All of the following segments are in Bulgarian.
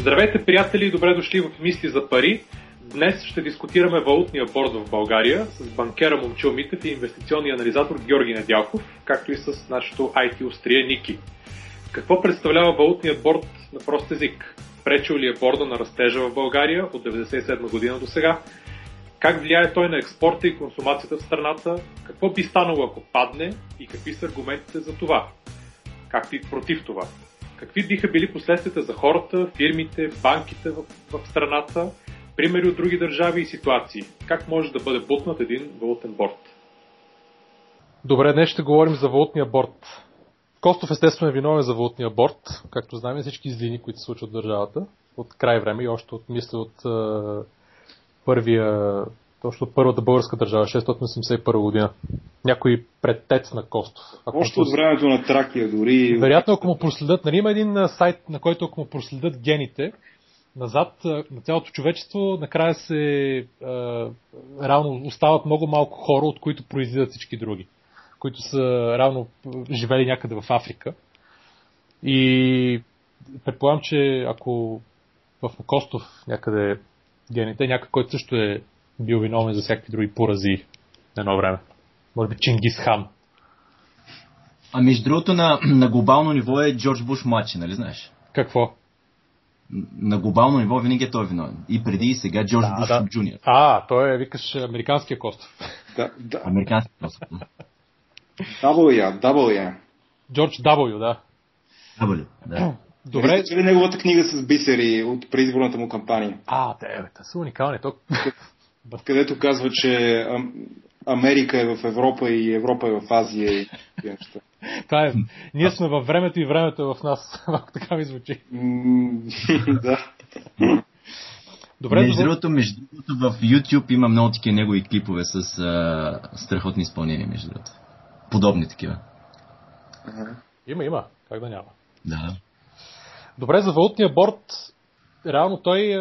Здравейте, приятели, добре дошли в Мисли за пари. Днес ще дискутираме валутния борд в България с банкера Момчил Митев и инвестиционния анализатор Георги Недялков, както и с нашото IT острие Ники. Какво представлява валутният борд на прост език? Пречил ли е борда на растежа в България от 1997 година до сега? Как влияе той на експорта и консумацията в страната? Какво би станало ако падне и какви са аргументите за това? Както и против това? Какви биха били последствията за хората, фирмите, банките в, в страната, примери от други държави и ситуации? Как може да бъде бутнат един валутен борт? Добре, днес ще говорим за валутния борт. Костов естествено е виновен за валутния борт, както знаем всички злини, които се случват в държавата от край време и още от, мисля, от е, първия, точно от първата българска държава, 681 година. Някой предтец на Костов. Ако още от времето на Тракия дори. Вероятно, ако му проследят, нали има един сайт, на който ако му проследят гените, назад на цялото човечество, накрая се е, равно остават много малко хора, от които произлизат всички други които са равно живели някъде в Африка. И предполагам, че ако в Костов някъде гените, някой, който също е бил виновен за всякакви други порази едно време. Може би Чингис Хан. А между другото на, на глобално ниво е Джордж Буш младши, нали знаеш? Какво? На глобално ниво винаги е той виновен. И преди и сега Джордж да, Буш да. Джуниор. А, той е, викаш, американския Костов. Да, да. Американския Костов. W, W. Джордж W, да. W, да. Добре. Вижте ли неговата книга с бисери от предизборната му кампания? А, те, те са уникални. То... Където казва, че Америка е в Европа и Европа е в Азия и неща. Това е. Ние сме във времето и времето е в нас. така ми звучи. да. Добре, между другото, между другото, в YouTube има много такива негови клипове с а, страхотни изпълнения, между другото подобни такива. Ага. Има, има. Как да няма? Да. Добре, за валутния борт, реално той...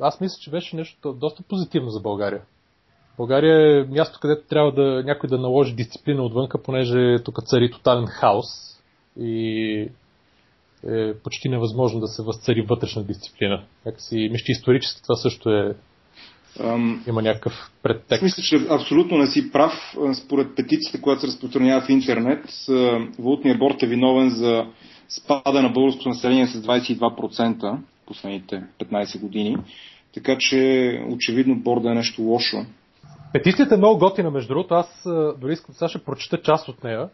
Е, аз мисля, че беше нещо доста позитивно за България. България е място, където трябва да някой да наложи дисциплина отвънка, понеже тук цари тотален хаос и е почти невъзможно да се възцари вътрешна дисциплина. Как си, мисля, исторически това също е има някакъв предтекст. Мисля, че абсолютно не си прав. Според петицията, която се разпространява в интернет, валутният борт е виновен за спада на българското население с 22% последните 15 години. Така че очевидно борда е нещо лошо. Петицията е много готина, между другото. Аз дори искам сега ще прочета част от нея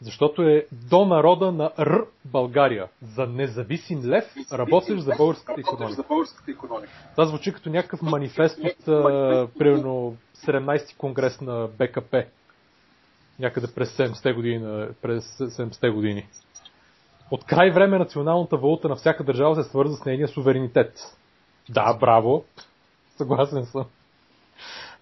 защото е до народа на Р България, за независим лев, работещ за българската економика. Това звучи като някакъв манифест от примерно 17-ти конгрес на БКП. Някъде през 70-те години. През 70 години. От край време националната валута на всяка държава се свърза с нейния суверенитет. Да, браво. Съгласен съм.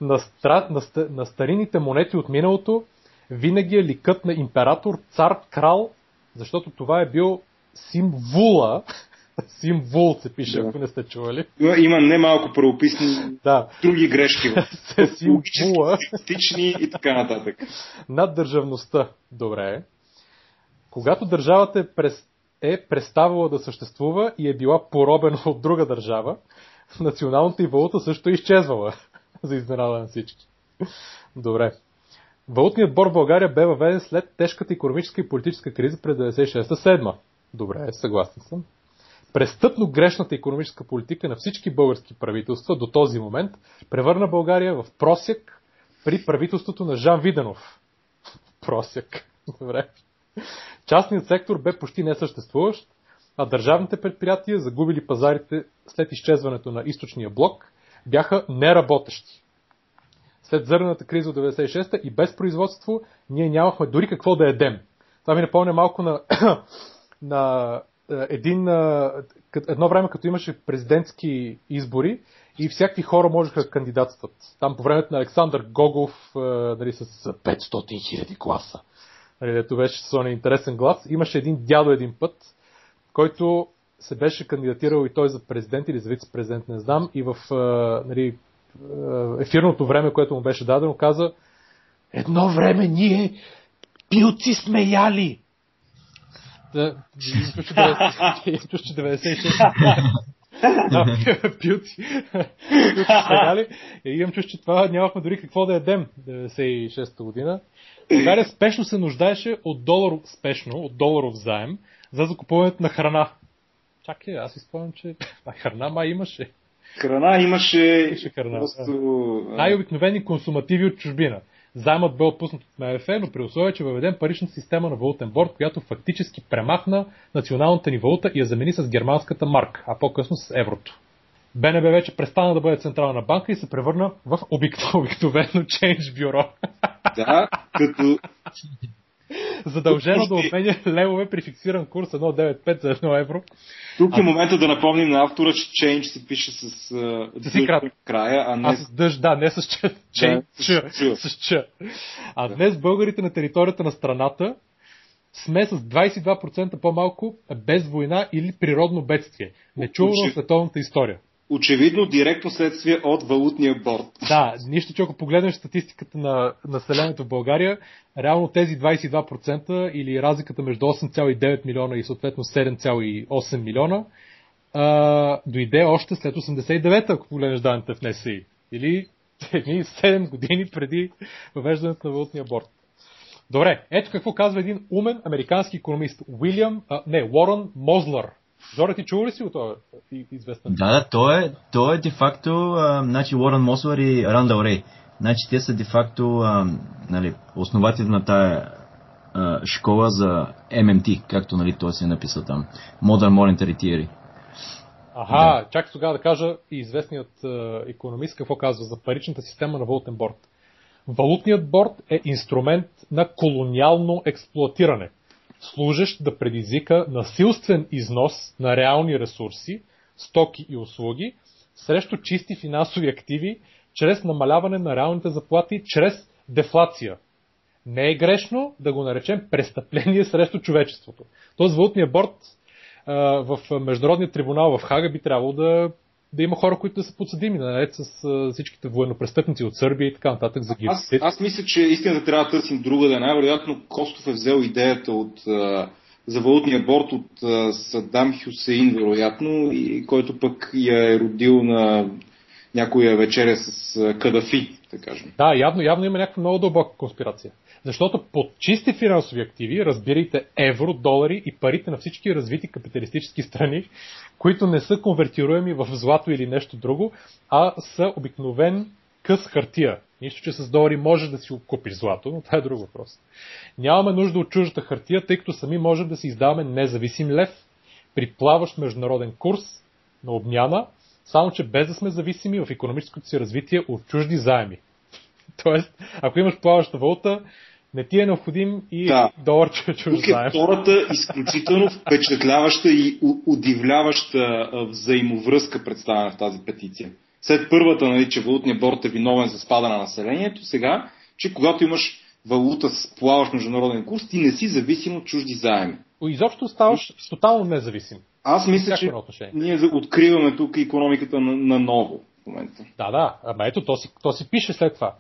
На, стра... на, ст... на старините монети от миналото винаги е ликът на император, цар, крал, защото това е бил символа, символ се пише, да. ако не сте чували. Има немалко правописни да. други грешки. символа. и така нататък. Над държавността. Добре. Когато държавата е, е преставала да съществува и е била поробена от друга държава, националната и валута също е изчезвала. За изненада на всички. Добре. Валутният бор в България бе въведен след тежката економическа и политическа криза през 96-7. Добре, съгласен съм. Престъпно грешната економическа политика на всички български правителства до този момент превърна България в просек при правителството на Жан Виденов. Просек. Добре. Частният сектор бе почти несъществуващ, а държавните предприятия, загубили пазарите след изчезването на източния блок, бяха неработещи след зърната криза от 96-та и без производство ние нямахме дори какво да едем. Това ми напомня малко на, на е, един, едно време, като имаше президентски избори и всякакви хора можеха да кандидатстват. Там по времето на Александър Гогов нали, с 500 хиляди гласа дето беше с този е интересен глас, имаше един дядо един път, който се беше кандидатирал и той за президент или за вице-президент, не знам, и в нали, ефирното време, което му беше дадено, каза едно време ние пилци сме яли. Да, 1996. а, пилци. пилци. И имам чувство, че това нямахме дори какво да ядем 96-та година. България спешно се нуждаеше от долар, спешно, от доларов заем за закупуването на храна. Чакай, аз изпълням, че а храна май имаше. Храна имаше. имаше храна, просто... Най-обикновени консумативи от чужбина. Займът бе отпуснат от МФ, но при условие, че въведем парична система на валутен борт, която фактически премахна националната ни валута и я замени с германската марк, а по-късно с еврото. БНБ вече престана да бъде централна банка и се превърна в обикновено change бюро. Да, като задължено да обменя левове при фиксиран курс 1,95 за 1 евро. Тук е момента да напомним на автора, че change се пише с, с дъжд края, а не а с дъжд, да, не с ч. Change, да, с, с ч. А да. днес българите на територията на страната сме с 22% по-малко без война или природно бедствие. Нечувано в световната история очевидно директно следствие от валутния борт. Да, нищо, че ако погледнеш статистиката на населението в България, реално тези 22% или разликата между 8,9 милиона и съответно 7,8 милиона а, дойде още след 89-та, ако погледнеш данните в НСИ. Или едни 7 години преди въвеждането на валутния борт. Добре, ето какво казва един умен американски економист Уилям, а, не, Уорън Мозлър. Зора, ти чува ли си от това известен? Да, да, той е, той е де-факто, значи Уорън Мослър и Рандал Рей. Значи те са де-факто нали, основатели на тая а, школа за MMT, както нали, той си е написал там. Modern Monetary Theory. Аха, да. чак тогава да кажа и известният а, економист какво казва за паричната система на валутен борт. Валутният борт е инструмент на колониално експлуатиране служещ да предизвика насилствен износ на реални ресурси, стоки и услуги срещу чисти финансови активи, чрез намаляване на реалните заплати, чрез дефлация. Не е грешно да го наречем престъпление срещу човечеството. Този валутния борт в Международния трибунал в Хага би трябвало да да има хора, които да са подсъдими, наред с а, всичките военнопрестъпници от Сърбия и така нататък за аз, аз мисля, че истината трябва да търсим друга, да най-вероятно Костов е взел идеята от а, за валутния борт от а, Садам Хюсеин, вероятно, и който пък я е родил на някоя вечеря с а, Кадафи, да кажем. Да, явно, явно има някаква много дълбока конспирация. Защото под чисти финансови активи, разбирайте евро, долари и парите на всички развити капиталистически страни, които не са конвертируеми в злато или нещо друго, а са обикновен къс хартия. Нищо, че с долари можеш да си купиш злато, но това е друг въпрос. Нямаме нужда от чуждата хартия, тъй като сами можем да си издаваме независим лев при плаващ международен курс на обмяна, само че без да сме зависими в економическото си развитие от чужди заеми. Тоест, ако имаш плаваща валута, не ти е необходим и да. долар чужд Тук е втората изключително впечатляваща и удивляваща взаимовръзка представена в тази петиция. След първата, нали, че валутният борт е виновен за спада на населението, сега, че когато имаш валута с плаващ международен курс, ти не си зависим от чужди заеми. Изобщо ставаш тотално независим. Аз мисля, че ние откриваме тук економиката на, на ново момента. Да, да. Ама ето, то си, то си пише след това.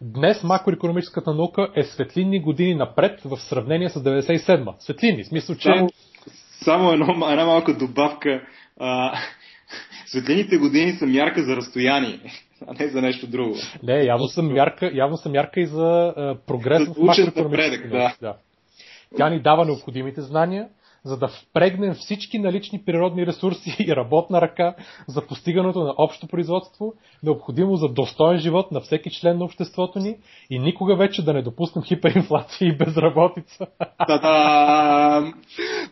Днес макроекономическата наука е светлинни години напред в сравнение с 97-ма. Светлинни, в смисъл, че... Само, само едно, една малка добавка. А, светлините години са мярка за разстояние, а не за нещо друго. Не, явно съм мярка, явно съм мярка и за а, прогрес в макроекономическата да. да. Тя ни дава необходимите знания, за да впрегнем всички налични природни ресурси и работна ръка за постигането на общо производство, необходимо за достоен живот на всеки член на обществото ни и никога вече да не допуснем хиперинфлация и безработица.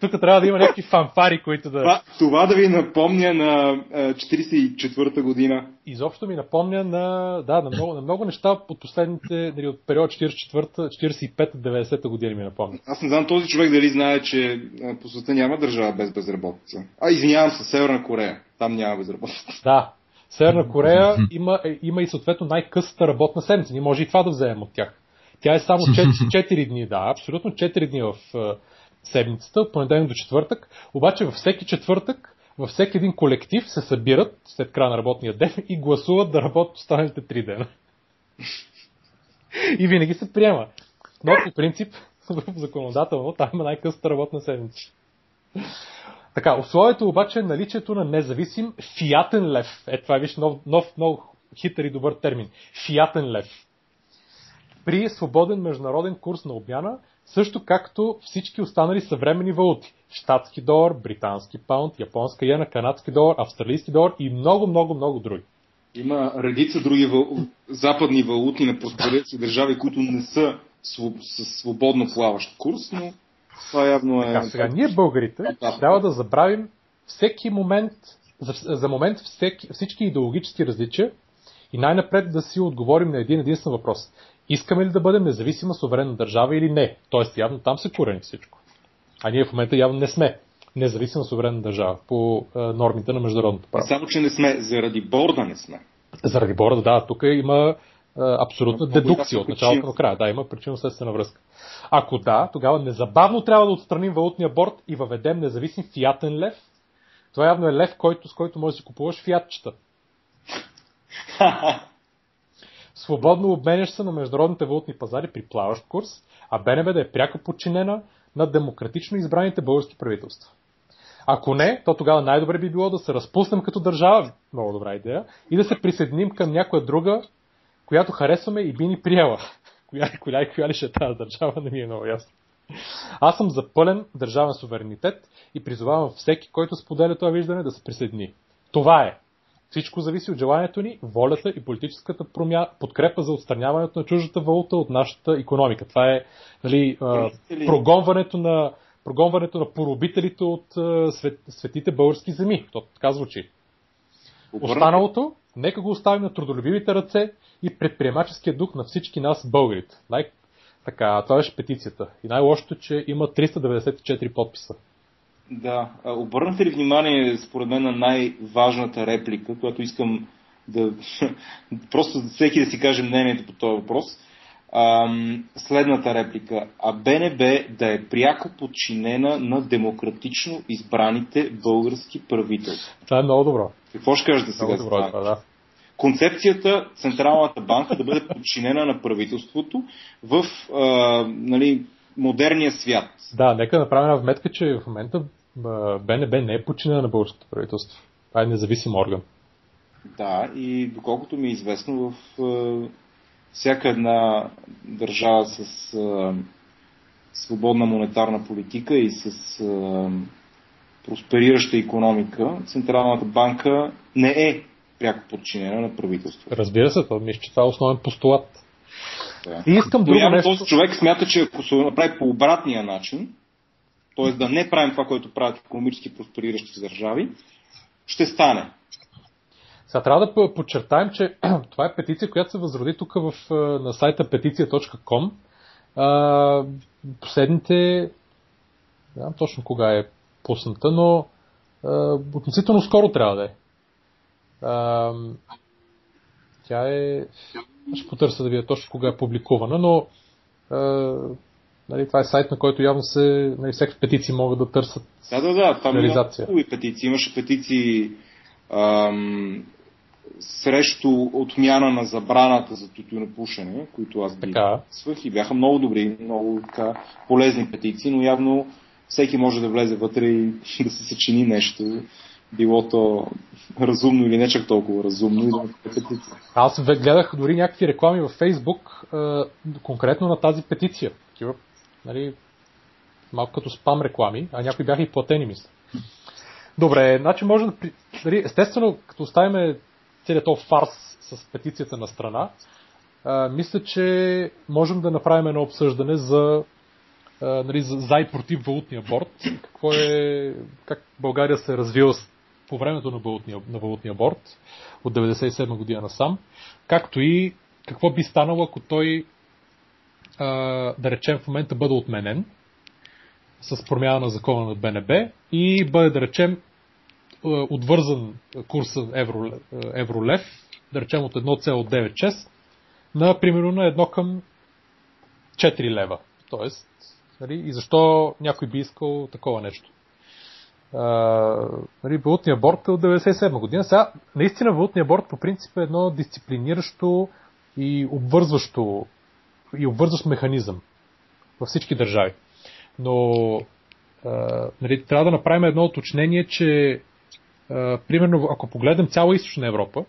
Тук трябва да има някакви фанфари, които да... Това, това да ви напомня на 44-та година. Изобщо ми напомня на, да, на, много, на много неща от последните, дали, от период 44-та, 45-та, 90-та година ми напомня. Аз не знам този човек дали знае, че по света няма държава без безработица. А, извинявам се, Северна Корея. Там няма безработица. Да. Северна Корея има, е, има и съответно най-късата работна седмица. Ние може и това да вземем от тях. Тя е само 4, 4 дни, да, абсолютно 4 дни в uh, седмицата, от понеделник до четвъртък. Обаче във всеки четвъртък, във всеки един колектив се събират след края на работния ден и гласуват да работят останалите 3 дена. и винаги се приема. Но по принцип законодателно, там има най-късата работна седмица. Така, условието обаче е наличието на независим фиатен лев. Е, това е виж нов, нов, много хитър и добър термин. Фиатен лев. При свободен международен курс на обмяна, също както всички останали съвремени валути. Штатски долар, британски паунд, японска иена, канадски долар, австралийски долар и много, много, много други. Има редица други вал... западни валути на проспериращи държави, които не са с свободно плаващ курс, но това явно е... Така, сега, ние българите да. трябва да забравим всеки момент, за, за момент всеки, всички идеологически различия и най-напред да си отговорим на един единствен въпрос. Искаме ли да бъдем независима суверенна държава или не? Тоест, явно там се корени всичко. А ние в момента явно не сме независима суверенна държава по е, нормите на международното право. Само, че не сме, заради борда не сме. Заради борда, да. Тук има абсолютна дедукция от началото до края. Да, има причинно-следствена връзка. Ако да, тогава незабавно трябва да отстраним валутния борт и въведем независим фиатен лев. Това явно е лев, който, с който можеш да си купуваш фиатчета. Свободно обменяш се на международните валутни пазари при плаващ курс, а БНБ да е пряко подчинена на демократично избраните български правителства. Ако не, то тогава най-добре би било да се разпуснем като държава, много добра идея, и да се присъединим към някоя друга която харесваме и би ни приела. Коя, коя, коя ли ще е тази държава, не ми е много ясно. Аз съм за пълен държавен суверенитет и призовавам всеки, който споделя това виждане, да се присъедини. Това е. Всичко зависи от желанието ни, волята и политическата промя... подкрепа за отстраняването на чуждата валута от нашата економика. Това е нали, прогонването на прогонването на поробителите от свет, светите български земи. То така звучи. Останалото, нека го оставим на трудолюбивите ръце и предприемаческия дух на всички нас, българите. Най- така, това беше петицията. И най-лошото, че има 394 подписа. Да, обърнахте ли внимание, според мен, на най-важната реплика, която искам да... просто всеки да си каже мнението по този въпрос. Ам, следната реплика. А БНБ да е пряко подчинена на демократично избраните български правителства. Това е много добро. Какво ще кажете сега? Много добро, това, да концепцията Централната банка да бъде подчинена на правителството в а, нали, модерния свят. Да, нека направим вметка, че в момента БНБ не е подчинена на българското правителство. Това е независим орган. Да, и доколкото ми е известно, в всяка една държава с свободна монетарна политика и с просперираща економика, Централната банка не е пряко подчинена на правителството. Разбира се, това мисля, че това е основен постулат. Да. И искам друго нещо. Този човек смята, че ако се направи по обратния начин, т.е. да не правим това, което правят економически проспериращи държави, ще стане. Сега трябва да подчертаем, че това е петиция, която се възроди тук в, на сайта petiция.com. Последните, не знам точно кога е пусната, но относително скоро трябва да е. А, тя е... Ще потърся да видя точно кога е публикувана, но а, нали, това е сайт, на който явно се, нали, всеки петиции могат да търсят Да, да, да, там реализация. има петиции. Имаше петиции ам, срещу отмяна на забраната за тютюнопушене, които аз бих свъх и бяха много добри, много така, полезни петиции, но явно всеки може да влезе вътре и да се съчини нещо било то разумно или не чак толкова разумно. Аз гледах дори някакви реклами във Фейсбук конкретно на тази петиция. Такива, нали, малко като спам реклами, а някои бяха и платени, мисля. Добре, значи може да... Нали, естествено, като оставим целият този фарс с петицията на страна, мисля, че можем да направим едно обсъждане за, нали, за, за и против валутния борт. Какво е, как България се е развила по времето на валутния, на валутния борт от 1997 година насам, както и какво би станало, ако той, а, да речем, в момента бъде отменен с промяна на закона на БНБ и бъде, да речем, отвързан курса евро, евролев, да речем от 1,96 на примерно на 1 към 4 лева. Тоест, нали, и защо някой би искал такова нещо? Нали, валутния борт е от 1997 година. Сега, наистина валутния борт по принцип е едно дисциплиниращо и обвързващо и обвързващ механизъм във всички държави. Но а, нали, трябва да направим едно уточнение, че а, примерно ако погледнем цяла източна Европа,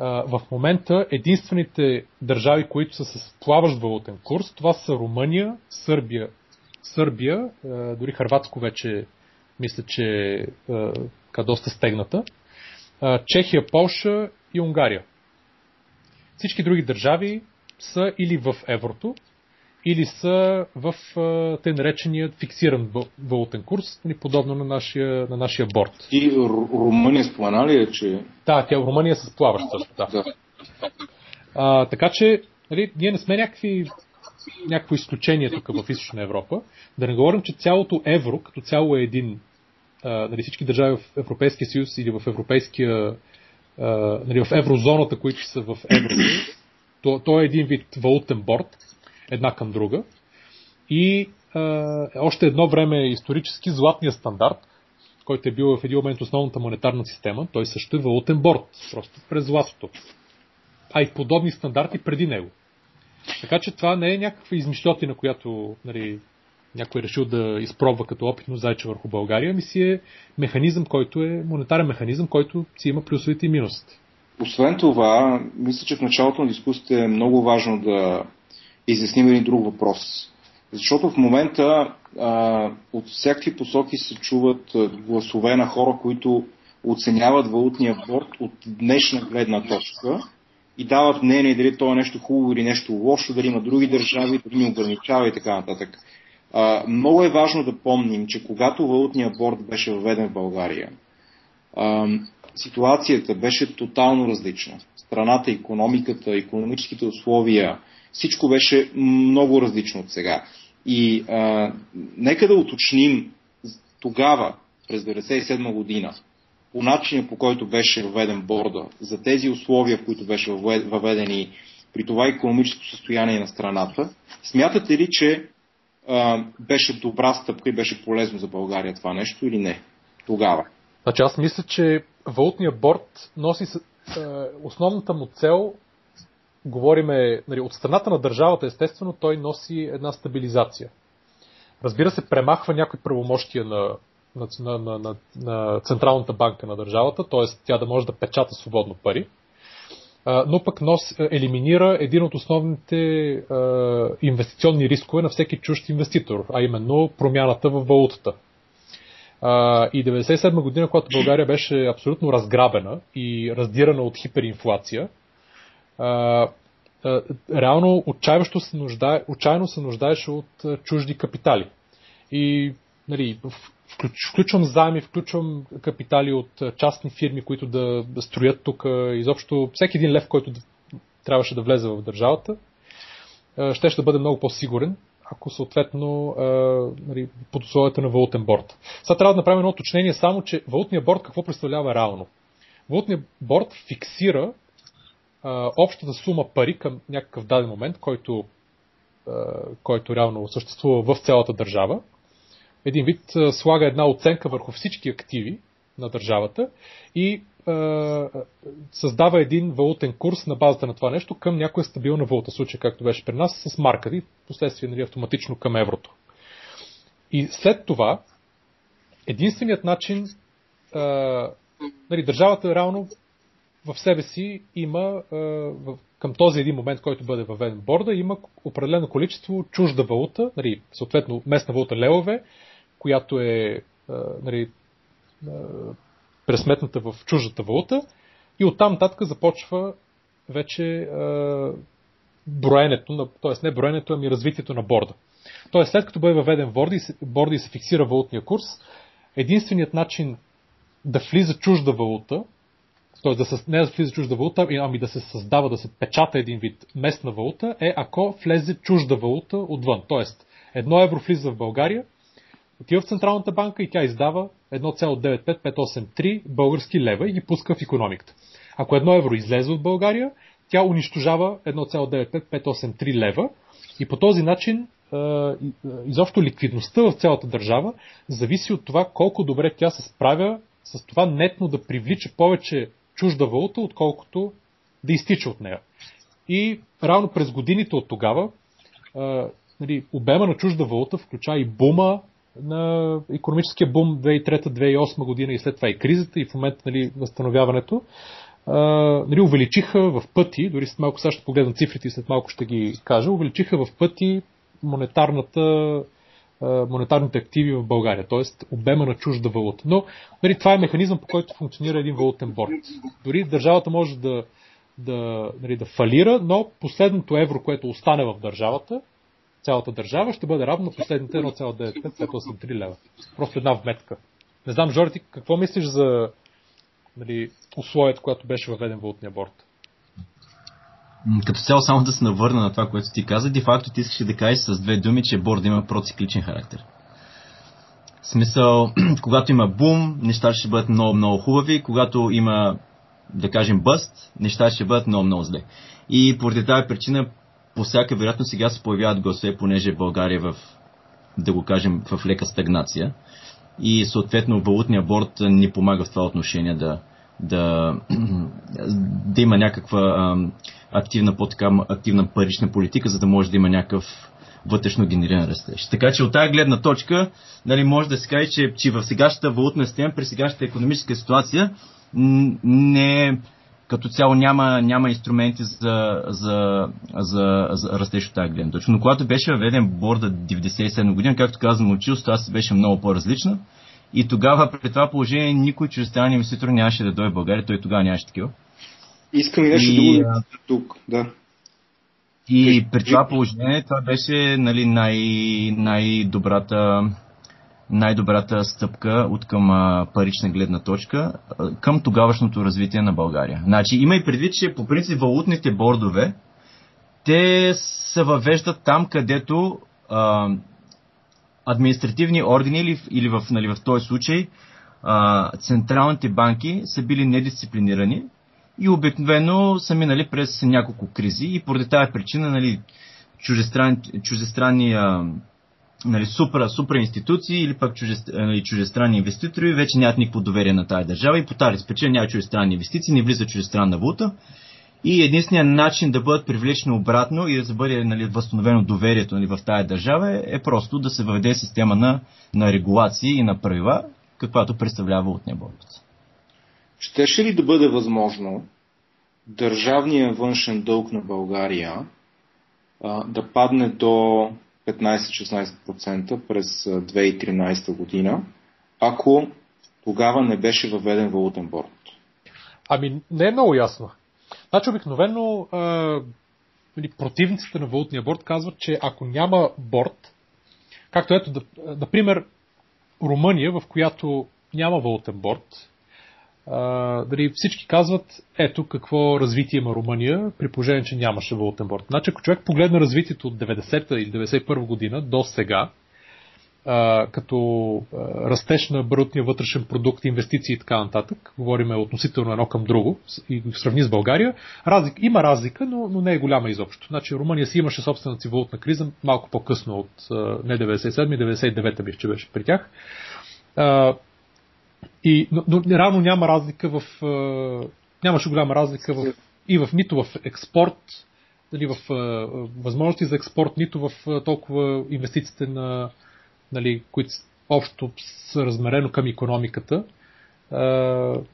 в момента единствените държави, които са с плаващ валутен курс, това са Румъния, Сърбия, Сърбия, дори Харватско вече мисля, че е доста стегната, Чехия, Полша и Унгария. Всички други държави са или в еврото, или са в те наречения фиксиран валутен курс, нали, подобно на нашия, на нашия борт. И Румъния спомена ли е, че... Да, тя Румъния с плаващ също. Да. да. А, така че, нали, ние не сме някакви някакво изключение тук в Източна Европа. Да не говорим, че цялото евро, като цяло е един, нали, всички държави в Европейския съюз или в Европейския, а, нали, в еврозоната, които са в еврото, то, то е един вид валутен борт, една към друга. И а, още едно време е исторически златния стандарт, който е бил в един момент основната монетарна система, той също е валутен борт, просто през златото. А и подобни стандарти преди него. Така че това не е някаква измишлетина, която нали, някой е решил да изпробва като опитно зайче върху България, ми си е механизъм, който е монетарен механизъм, който си има плюсовете и минусите. Освен това, мисля, че в началото на дискусията е много важно да изясним един друг въпрос. Защото в момента а, от всякакви посоки се чуват гласове на хора, които оценяват валутния борт от днешна гледна точка и дават мнение дали то е нещо хубаво или нещо лошо, дали има други държави, дали ни ограничава и така нататък. А, много е важно да помним, че когато валутния борт беше въведен в България, а, ситуацията беше тотално различна. Страната, економиката, економическите условия, всичко беше много различно от сега. И а, нека да уточним тогава, през 1997 година, по начина по който беше въведен борда, за тези условия, които беше въведени при това економическо състояние на страната, смятате ли, че а, беше добра стъпка и беше полезно за България това нещо или не? Тогава. Значи аз мисля, че валутният борт носи основната му цел говориме нали, от страната на държавата, естествено, той носи една стабилизация. Разбира се, премахва някои правомощия на, на, на, на, на Централната банка на държавата, т.е. тя да може да печата свободно пари, но пък нос, елиминира един от основните инвестиционни рискове на всеки чужд инвеститор, а именно промяната в валутата. И 1997 година, когато България беше абсолютно разграбена и раздирана от хиперинфлация, реално отчаяващо се нуждае, отчаяно се нуждаеше от чужди капитали. И нали, включ, включвам заеми, включвам капитали от частни фирми, които да, строят тук. Изобщо всеки един лев, който да, трябваше да влезе в държавата, ще ще бъде много по-сигурен, ако съответно нали, под условията на валутен борт. Сега трябва да направим едно уточнение само, че валутният борт какво представлява реално. Валутният борт фиксира общата сума пари към някакъв даден момент, който, който реално съществува в цялата държава. Един вид а, слага една оценка върху всички активи на държавата и а, създава един валутен курс на базата на това нещо към някоя стабилна валута, случай както беше при нас с марка и последствие нали, автоматично към еврото. И след това, единственият начин а, нали, държавата реално в себе си има, към този един момент, който бъде въведен борда, има определено количество чужда валута, нали, съответно местна валута левове, която е нали, пресметната в чуждата валута и оттам нататък започва вече броенето, т.е. не броенето, ами развитието на борда. Т.е. след като бъде въведен борда и, се, фиксира валутния курс, единственият начин да влиза чужда валута т.е. да не да влиза чужда валута, ами да се създава, да се печата един вид местна валута, е ако влезе чужда валута отвън. Т.е. едно евро влиза в България, отива в Централната банка и тя издава 1,95583 български лева и ги пуска в економиката. Ако едно евро излезе от България, тя унищожава 1,95583 лева и по този начин изобщо ликвидността в цялата държава зависи от това колко добре тя се справя с това нетно да привлича повече чужда валута, отколкото да изтича от нея. И равно през годините от тогава, нали, обема на чужда валута включва и бума, на економическия бум 2003-2008 година и след това и кризата и в момента нали, възстановяването, а, нали, увеличиха в пъти, дори след малко сега ще погледна цифрите и след малко ще ги кажа, увеличиха в пъти монетарната монетарните активи в България, т.е. обема на чужда валута. Но нали, това е механизъм, по който функционира един валутен борт. Дори държавата може да, да, нали, да фалира, но последното евро, което остане в държавата, цялата държава, ще бъде равно последните 1,95-583 лева. Просто една вметка. Не знам, Жори, ти какво мислиш за нали, условието, което беше въведен валутния борт? Като цяло само да се навърна на това, което ти каза, де факто ти искаш да кажеш с две думи, че борда има процикличен характер. В смисъл, когато има бум, нещата ще бъдат много, много хубави, когато има, да кажем, бъст, нещата ще бъдат много, много зле. И поради тази причина, по всяка вероятност сега се появяват гласове, понеже България е в, да го кажем, в лека стагнация. И съответно валутния борт ни помага в това отношение да, да, да има някаква активна, по-така активна парична политика, за да може да има някакъв вътрешно генериран растеж. Така че от тази гледна точка нали, може да се каже, че, че в сегашната валутна система, при сегашната економическа ситуация, не, като цяло няма, няма инструменти за, за, за, за растеж от тази гледна точка. Но когато беше въведен борда 97 година, както казвам, училството, аз беше много по-различна. И тогава при това положение никой чуждестранен инвеститор нямаше да дойде в България, той тогава нямаше такива. Искам и нещо друго да тук, да. И при това положение това беше нали, най- най-добрата, най-добрата стъпка от към парична гледна точка към тогавашното развитие на България. Значи има и предвид, че по принцип валутните бордове те се въвеждат там, където а, административни органи или, или в, нали, в този случай а, централните банки са били недисциплинирани и обикновено са минали през няколко кризи и поради тази причина нали, чуждестранни, чуждестранни а, нали, супра, супра институции или пък нали, чуждестранни инвеститори вече нямат никакво доверие на тази държава и по тази причина няма чуждестранни инвестиции, не влиза чуждестранна валута. И единственият начин да бъдат привлечени обратно и да бъде нали, възстановено доверието нали, в тази държава е, е просто да се въведе система на, на регулации и на правила, каквато представлява от неборец. Щеше ли да бъде възможно държавния външен дълг на България а, да падне до 15-16% през 2013 година, ако тогава не беше въведен валутен борт? Ами, не е много ясно. Значи, обикновено нали, противниците на валутния борт казват, че ако няма борт, както ето, например, Румъния, в която няма валутен борт, дали всички казват, ето какво развитие има Румъния, при положение, че нямаше валутен борт. Значи, ако човек погледне развитието от 90-та или 91 година до сега, а, като а, растеж на брутния вътрешен продукт, инвестиции и така нататък, говориме относително едно към друго и в сравни с България, разлик, има разлика, но, но не е голяма изобщо. Значи Румъния си имаше собствената си валутна криза малко по-късно от а, не 97 99 бих, че беше при тях. И, но, но равно няма разлика в. Нямаше голяма разлика в, и в нито в експорт, дали в възможности за експорт, нито в толкова инвестициите на, нали, които общо са размерено към економиката,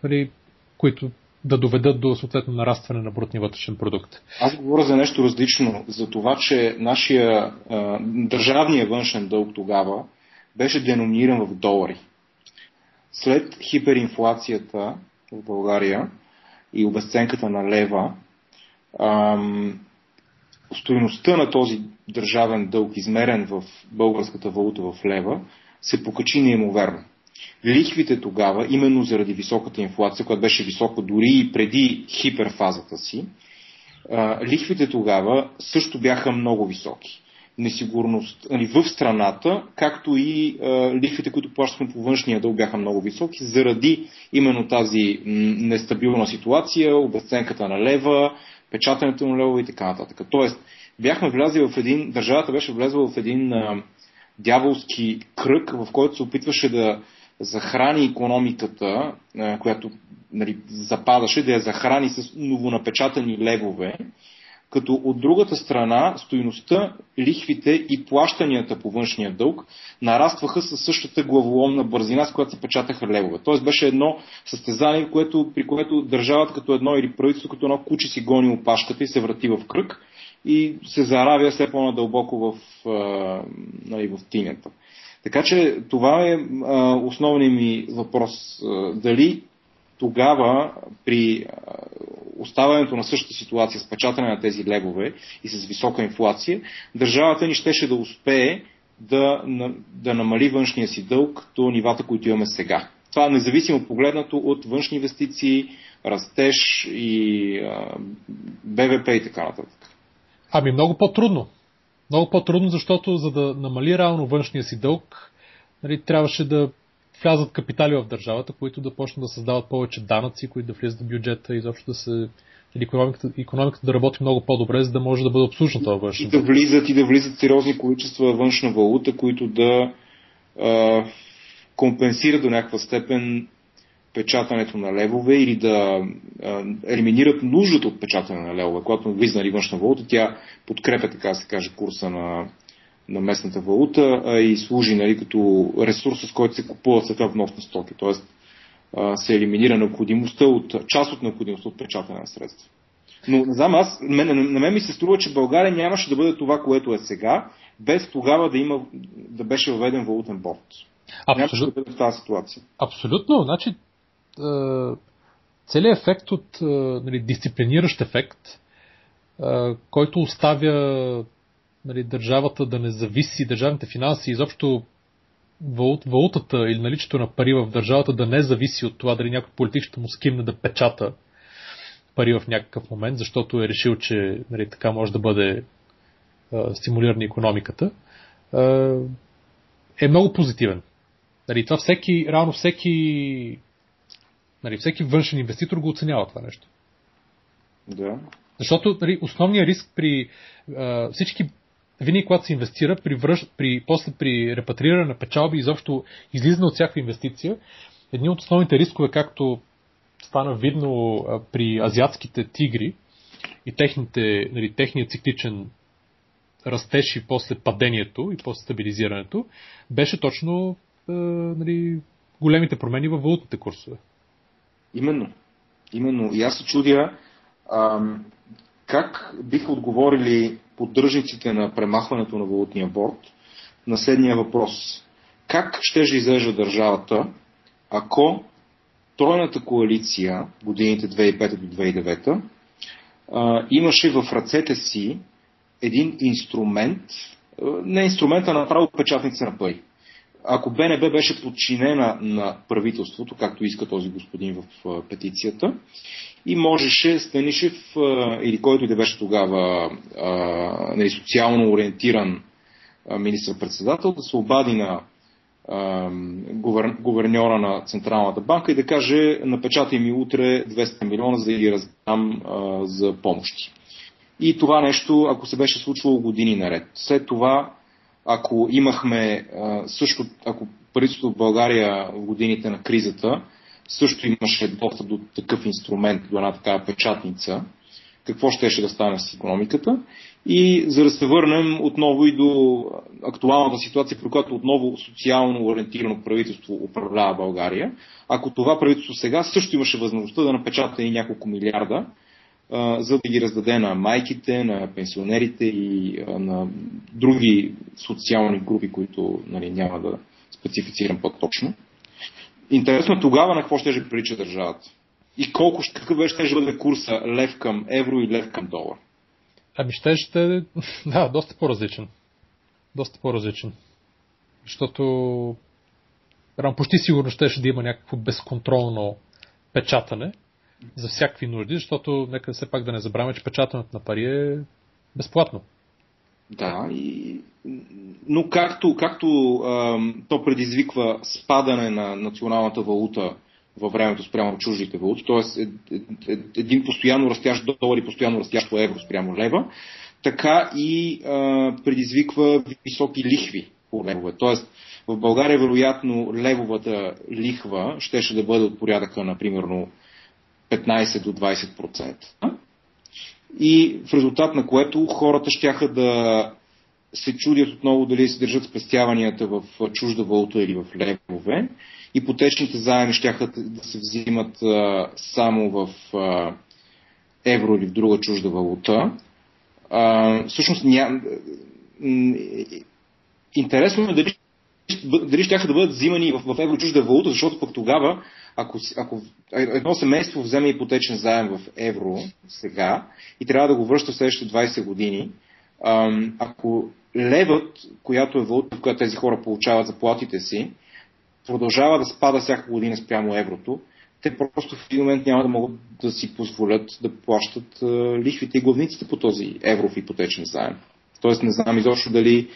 нали, които да доведат до съответно нарастване на брутния вътрешен продукт. Аз говоря за нещо различно, за това, че нашия а, държавния външен дълг тогава беше деноминиран в долари. След хиперинфлацията в България и обесценката на лева, ам, стоеността на този държавен дълг, измерен в българската валута в лева, се покачи неимоверно. Лихвите тогава, именно заради високата инфлация, която беше висока дори и преди хиперфазата си, лихвите тогава също бяха много високи. Несигурност нали, в страната, както и а, лихвите, които плащахме по външния дълг, бяха много високи, заради именно тази м- нестабилна ситуация, обесценката на лева, печатането на левове и така нататък. Тоест, бяхме влязли в един, държавата беше влезла в един а, дяволски кръг, в който се опитваше да захрани економиката, а, която нали, западаше, да я захрани с новонапечатани левове, като от другата страна стоиността, лихвите и плащанията по външния дълг нарастваха със същата главоломна бързина, с която се печатаха левове. Тоест беше едно състезание, което, при което държавата като едно или правителство като едно куче си гони опашката и се врати в кръг и се заравя все по-надълбоко в, нали, в тинята. Така че това е основният ми въпрос. Дали тогава при оставането на същата ситуация с печатане на тези левове и с висока инфлация, държавата ни щеше да успее да, да намали външния си дълг до нивата, които имаме сега. Това независимо погледнато от външни инвестиции, растеж и а, БВП и така нататък. Ами много по-трудно. Много по-трудно, защото за да намали реално външния си дълг, нали, трябваше да влязат капитали в държавата, които да почнат да създават повече данъци, които да влизат в бюджета и изобщо да се економиката, економиката да работи много по-добре, за да може да бъде обслужена това външно. И да влизат и да влизат сериозни количества външна валута, които да а, компенсират до някаква степен печатането на левове или да а, елиминират нуждата от печатане на левове. Когато влиза нали, външна валута, тя подкрепя, така се каже, курса на, на местната валута а и служи нали, като ресурс, с който се купуват след вносни стоки. Тоест се елиминира необходимостта от, част от необходимостта от печатане на средства. Но не знам, аз, мен, на, на мен ми се струва, че България нямаше да бъде това, което е сега, без тогава да, има, да беше въведен валутен борт. Абсолютно. Да бъде в тази ситуация. Абсолютно. Значи, целият ефект от нали, дисциплиниращ ефект, който оставя нали, държавата да не зависи, държавните финанси, изобщо валут, валутата или наличието на пари в държавата да не зависи от това дали някой политик ще му скимне да печата пари в някакъв момент, защото е решил, че нали, така може да бъде а, стимулирана економиката, а, е много позитивен. Нали, това всеки, реално всеки, нали, всеки външен инвеститор го оценява това нещо. Да. Защото нали, основният риск при а, всички винаги когато се инвестира, при, връж, при, после при репатриране на печалби, изобщо излизане от всяка инвестиция, едни от основните рискове, както стана видно при азиатските тигри и техните, нали, техният цикличен растеж и после падението и после стабилизирането, беше точно а, нали, големите промени във валутните курсове. Именно. Именно. И аз се чудя ам, как биха отговорили поддръжниците на премахването на валутния борт на следния въпрос. Как ще изглежда държавата, ако тройната коалиция, годините 2005 до 2009, имаше в ръцете си един инструмент, не инструмента, а направо печатница на пари. Ако БНБ беше подчинена на правителството, както иска този господин в петицията, и можеше Станишев или който и да беше тогава нали, социално ориентиран министър-председател да се обади на гуверньора на Централната банка и да каже напечатай ми утре 200 милиона, за да ги раздам за помощи. И това нещо, ако се беше случвало години наред. След това, ако имахме също, ако правителството в България в годините на кризата също имаше достъп до такъв инструмент, до една такава печатница, какво щеше да стане с економиката. И за да се върнем отново и до актуалната ситуация, при която отново социално ориентирано правителство управлява България, ако това правителство сега също имаше възможността да напечата и няколко милиарда, за да ги раздаде на майките, на пенсионерите и на други социални групи, които нали, няма да специфицирам по-точно. Интересно тогава на какво ще прилича държавата. И колко, какъв беше ще бъде курса лев към евро и лев към долар? Ами ще ще... Да, доста по-различен. Доста по-различен. Защото рано почти сигурно ще, ще да има някакво безконтролно печатане за всякакви нужди, защото нека все пак да не забравяме, че печатането на пари е безплатно. Да, и... но както, както а, то предизвиква спадане на националната валута във времето спрямо чуждите валути, т.е. Е, е, е, един постоянно растящ долар и постоянно растящо евро спрямо лева, така и а, предизвиква високи лихви по левове. Тоест, в България, вероятно, левовата лихва щеше да бъде от порядъка на примерно 15 до 20%. И в резултат на което хората щяха да се чудят отново дали се държат спестяванията в чужда валута или в левове. Ипотечните заеми щяха да се взимат а, само в а, евро или в друга чужда валута. А, всъщност, ня... интересно е дали, дали ще да бъдат взимани в, в евро чужда валута, защото пък тогава, ако, ако едно семейство вземе ипотечен заем в евро сега и трябва да го връща в следващите 20 години, ако левът, която е валута, в която тези хора получават заплатите си, продължава да спада всяка година спрямо еврото, те просто в един момент няма да могат да си позволят да плащат лихвите и главниците по този евров ипотечен заем. Тоест не знам изобщо дали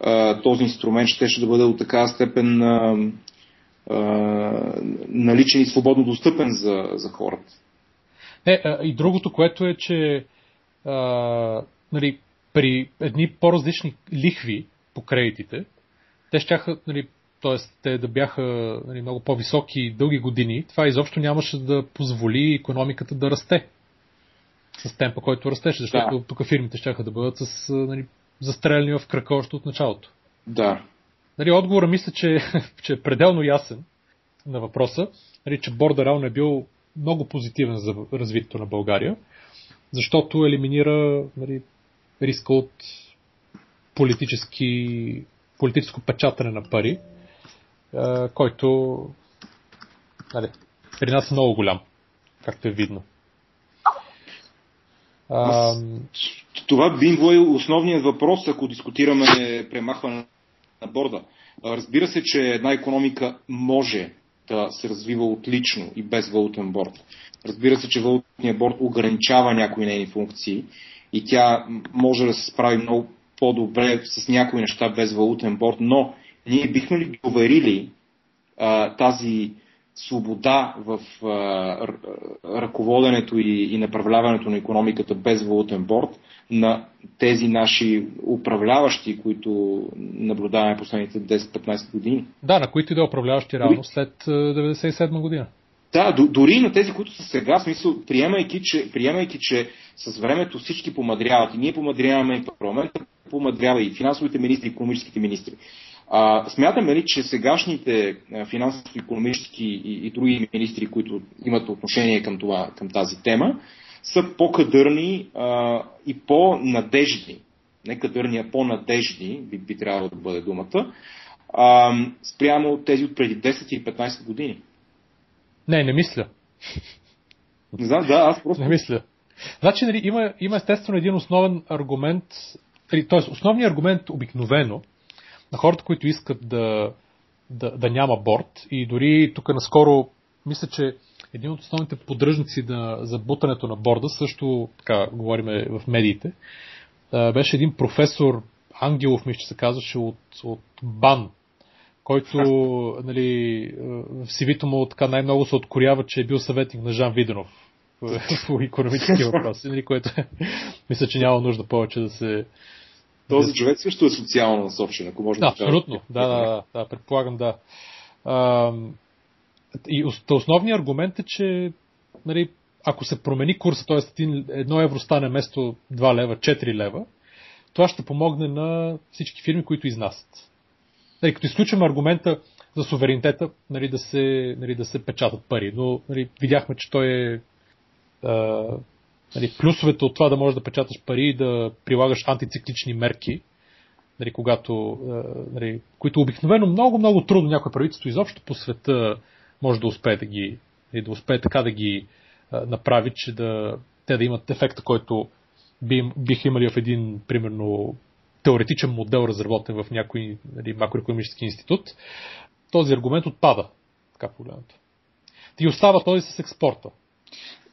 а, този инструмент ще, ще да бъде от такава степен а, а, наличен и свободно достъпен за, за хората. Не, а, и другото, което е, че а, нали, при едни по-различни лихви по кредитите, те ще нали, т.е. те да бяха нали, много по-високи дълги години, това изобщо нямаше да позволи економиката да расте с темпа, който растеше, защото да. тук фирмите ще да бъдат с нали, застрелени в крака още от началото. Да. Нали, отговора мисля, че, че е пределно ясен на въпроса, нали, че борда реално е бил много позитивен за развитието на България, защото елиминира нали, риска от политически, политическо печатане на пари, който нали, при нас е много голям, както е видно. А... Това би било основният въпрос, ако дискутираме премахване на борда. Разбира се, че една економика може да се развива отлично и без валутен борд. Разбира се, че валутният борд ограничава някои нейни функции и тя може да се справи много по-добре с някои неща без валутен борд, но ние бихме ли доверили а, тази свобода в а, ръководенето и, и направляването на економиката без валутен борт на тези наши управляващи, които наблюдаваме последните 10-15 години. Да, на които и да управляващи реално след 1997 година. Да, дори на тези, които са сега, смисъл, приемайки че, приемайки, че с времето всички помадряват и ние помадряваме и парламента помадрява и финансовите министри, и економическите министри. А, смятаме ли, че сегашните финансови, економически и, и други министри, които имат отношение към, това, към тази тема, са по-кадърни а, и по-надежни, не кадърни, а по-надежни, би, би трябвало да бъде думата, а, спрямо тези от преди 10 или 15 години? Не, не мисля. Не знам, да, аз просто... Не мисля. Значи, нали, има, има естествено един основен аргумент, т.е. основният аргумент обикновено на хората, които искат да, да, да няма борт. И дори тук наскоро мисля, че един от основните поддръжници на, за бутането на борда, също така говориме в медиите, беше един професор Ангелов, мисля, че се казваше от, от БАН, който нали, в сивито му така най-много се откорява, че е бил съветник на Жан Виденов по економически въпроси, нали, което мисля, че няма нужда повече да се този човек също е социално насочен, ако може да, да абсолютно. Да, да, да, да, предполагам, да. А, и основният аргумент е, че нали, ако се промени курса, т.е. едно евро стане вместо 2 лева, 4 лева, това ще помогне на всички фирми, които изнасят. Нали, като изключим аргумента за суверенитета, нали, да, се, нали, да се печатат пари. Но нали, видяхме, че той е а, нали, плюсовете от това да можеш да печаташ пари и да прилагаш антициклични мерки, нали, когато, нали, които обикновено много, много трудно някое правителство изобщо по света може да успее да ги, нали, да успее така да ги направи, че да, те да имат ефекта, който би, биха имали в един, примерно, теоретичен модел, разработен в някой нали, макроекономически институт, този аргумент отпада, така погледнато. Ти остава този с експорта.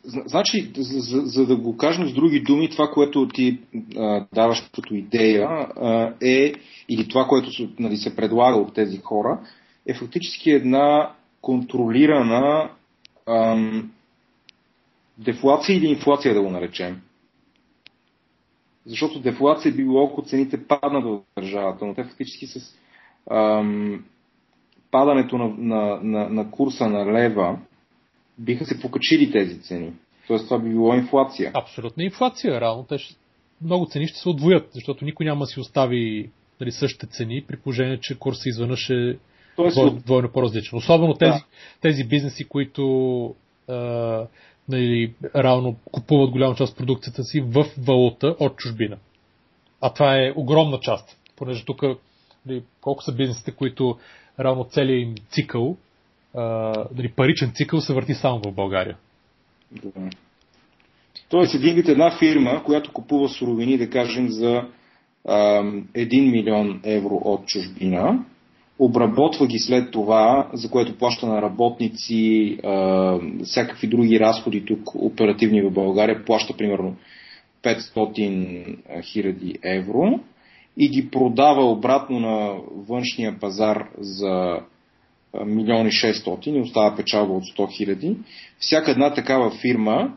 Значи, за, за, да го кажем с други думи, това, което ти а, даваш като идея а, е, или това, което нали, се предлага от тези хора, е фактически една контролирана ам, дефлация или инфлация, да го наречем. Защото дефлация би било, ако цените паднат в държавата, но те фактически с ам, падането на, на, на, на курса на лева биха се покачили тези цени. Тоест това би било инфлация. Абсолютна инфлация. Реално те ще, много цени ще се отвоят, защото никой няма да си остави нали, същите цени, при положение, че курса изведнъж е Тоест, двойно, двойно по-различен. Особено тези, Да. тези бизнеси, които а, нали, реално купуват голяма част от продукцията си в валута от чужбина. А това е огромна част, понеже тук нали, колко са бизнесите, които реално целият им цикъл, а, нали, паричен цикъл се върти само в България. Да. Тоест, един вид една фирма, която купува суровини, да кажем, за а, 1 милион евро от чужбина, обработва ги след това, за което плаща на работници, а, всякакви други разходи тук, оперативни в България, плаща примерно 500 хиляди евро и ги продава обратно на външния пазар за милиони 600 и остава печалба от 100 хиляди. Всяка една такава фирма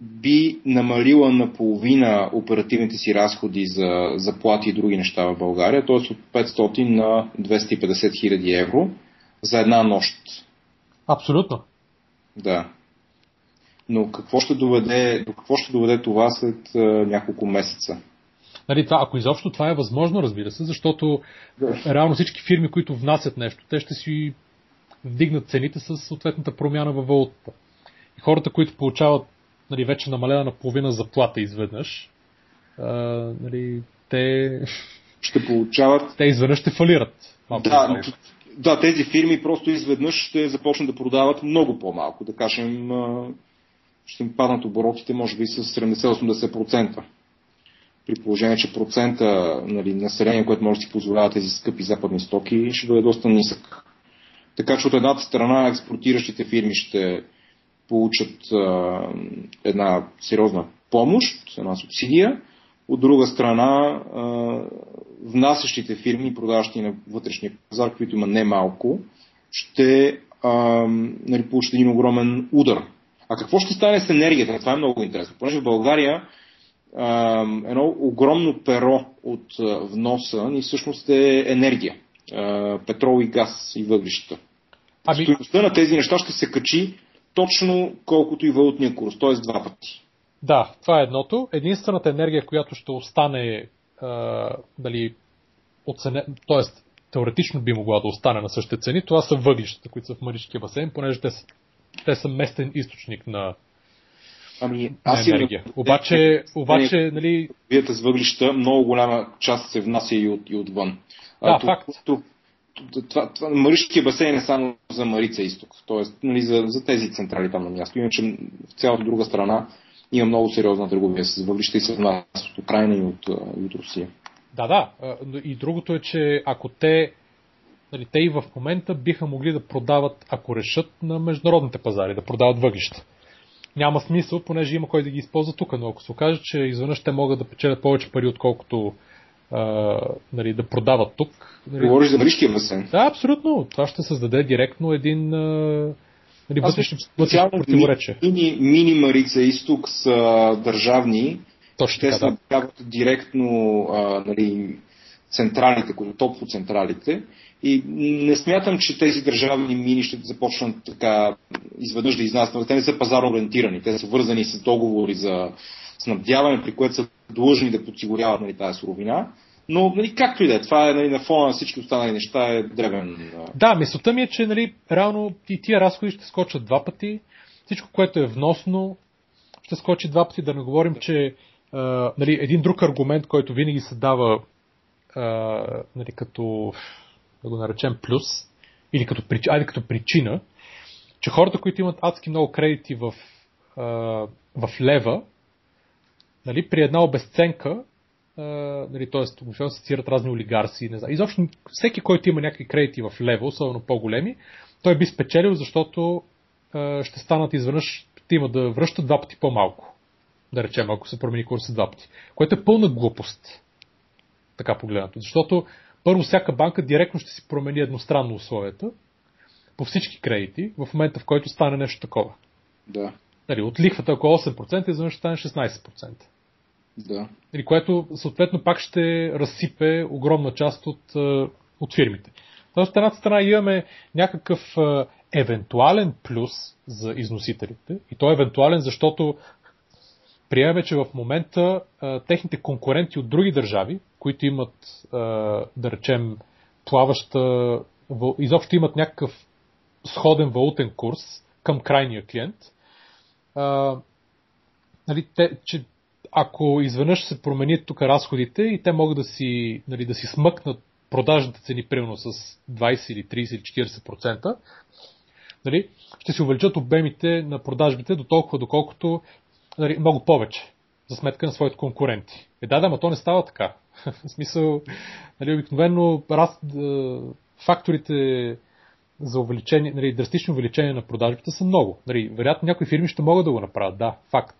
би намалила наполовина оперативните си разходи за заплати и други неща в България, т.е. от 500 на 250 хиляди евро за една нощ. Абсолютно. Да. Но какво ще доведе, до какво ще доведе това след а, няколко месеца? Нали, това, ако изобщо това е възможно, разбира се, защото реално всички фирми, които внасят нещо, те ще си вдигнат цените с съответната промяна във валутата. И хората, които получават нали, вече намалена на половина заплата изведнъж, а, нали, те, Ще получават те изведнъж ще фалират. Да, да, тези фирми просто изведнъж ще започнат да продават много по-малко. Да кажем, ще им паднат оборотите, може би с 70-80%. При положение, че процента нали, население, което може да си позволява тези скъпи западни стоки, ще бъде доста нисък. Така че от едната страна експортиращите фирми ще получат а, една сериозна помощ, една субсидия, от друга страна, а, внасящите фирми, продаващи на вътрешния пазар, които има немалко, ще а, нали, получат един огромен удар. А какво ще стане с енергията? Това е много интересно. Понеже в България а, едно огромно перо от а, вноса ни всъщност е енергия. А, петрол и газ и въглищата. Ами, Стоеността на тези неща ще се качи точно колкото и валутния курс, т.е. два пъти. Да, това е едното. Единствената енергия, която ще остане, а, дали, оцене... т.е. теоретично би могла да остане на същите цени, това са въглищата, които са в Маришкия басейн, понеже те са, те са местен източник на, Ами, аз имам енергия. Обаче, обаче, нали, Вията с въглища, много голяма част се внася и, от, и отвън. Да, това, факт. Това, това, това, Маришкия басейн е само за Марица изток, т.е. Нали, за, за тези централи там на място. Иначе в цялата друга страна има много сериозна търговия с въглища и се внася от Украина и от, а, и от Русия. Да, да. а, И другото е, че ако те, нали, те и в момента биха могли да продават, ако решат на международните пазари, да продават въглища. Няма смисъл, понеже има кой да ги използва тук, но ако се окаже, че изведнъж те могат да печелят повече пари, отколкото а, нали, да продават тук. Нали, Говориш за Маришкия басейн. да, абсолютно. Това ще създаде директно един а, нали, вътрешно, противоречие. Мини, мини Марица изток са държавни, Точно те така, да. снабдяват директно а, нали, централите, топлоцентралите. И не смятам, че тези държавни мини ще започнат така изведнъж да изнасят. Те не са пазарно ориентирани. Те са вързани с договори за снабдяване, при което са длъжни да подсигуряват нали, тази суровина. Но нали, както и да е, това е нали, на фона на всички останали неща е древен. Да, мисълта ми е, че нали, реално и тия разходи ще скочат два пъти. Всичко, което е вносно, ще скочи два пъти. Да не говорим, че а, нали, един друг аргумент, който винаги се дава а, нали, като, да го наречем, плюс, или като, айде, като причина, че хората, които имат адски много кредити в, а, в лева, нали, при една обесценка, нали, т.е. обикновено се цират разни олигарси, не знам. Изобщо всеки, който има някакви кредити в лева, особено по-големи, той би спечелил, защото а, ще станат изведнъж, има да връщат два пъти по-малко. Да речем, ако се промени курса два пъти. Което е пълна глупост. Така погледнато. Защото първо всяка банка директно ще си промени едностранно условията по всички кредити в момента, в който стане нещо такова. да, Нали, от лихвата, е 8%, изведнъж ще стане 16%. да. Или което съответно пак ще разсипе огромна част от, от фирмите. Тоест, от едната страна имаме някакъв евентуален плюс за износителите. И то е евентуален, защото приемаме, че в момента а, техните конкуренти от други държави, които имат, а, да речем, плаваща, изобщо имат някакъв сходен валутен курс към крайния клиент, а, нали, те, че ако изведнъж се променят тук разходите и те могат да си, нали, да си смъкнат продажните цени примерно с 20 или 30 или 40%, нали, ще се увеличат обемите на продажбите до толкова, доколкото нали, много повече за сметка на своите конкуренти. Е, да, да, но то не става така. В смисъл, нали, обикновено раз, факторите за увеличение, нали, драстично увеличение на продажбите са много. Нали, вероятно някои фирми ще могат да го направят, да, факт.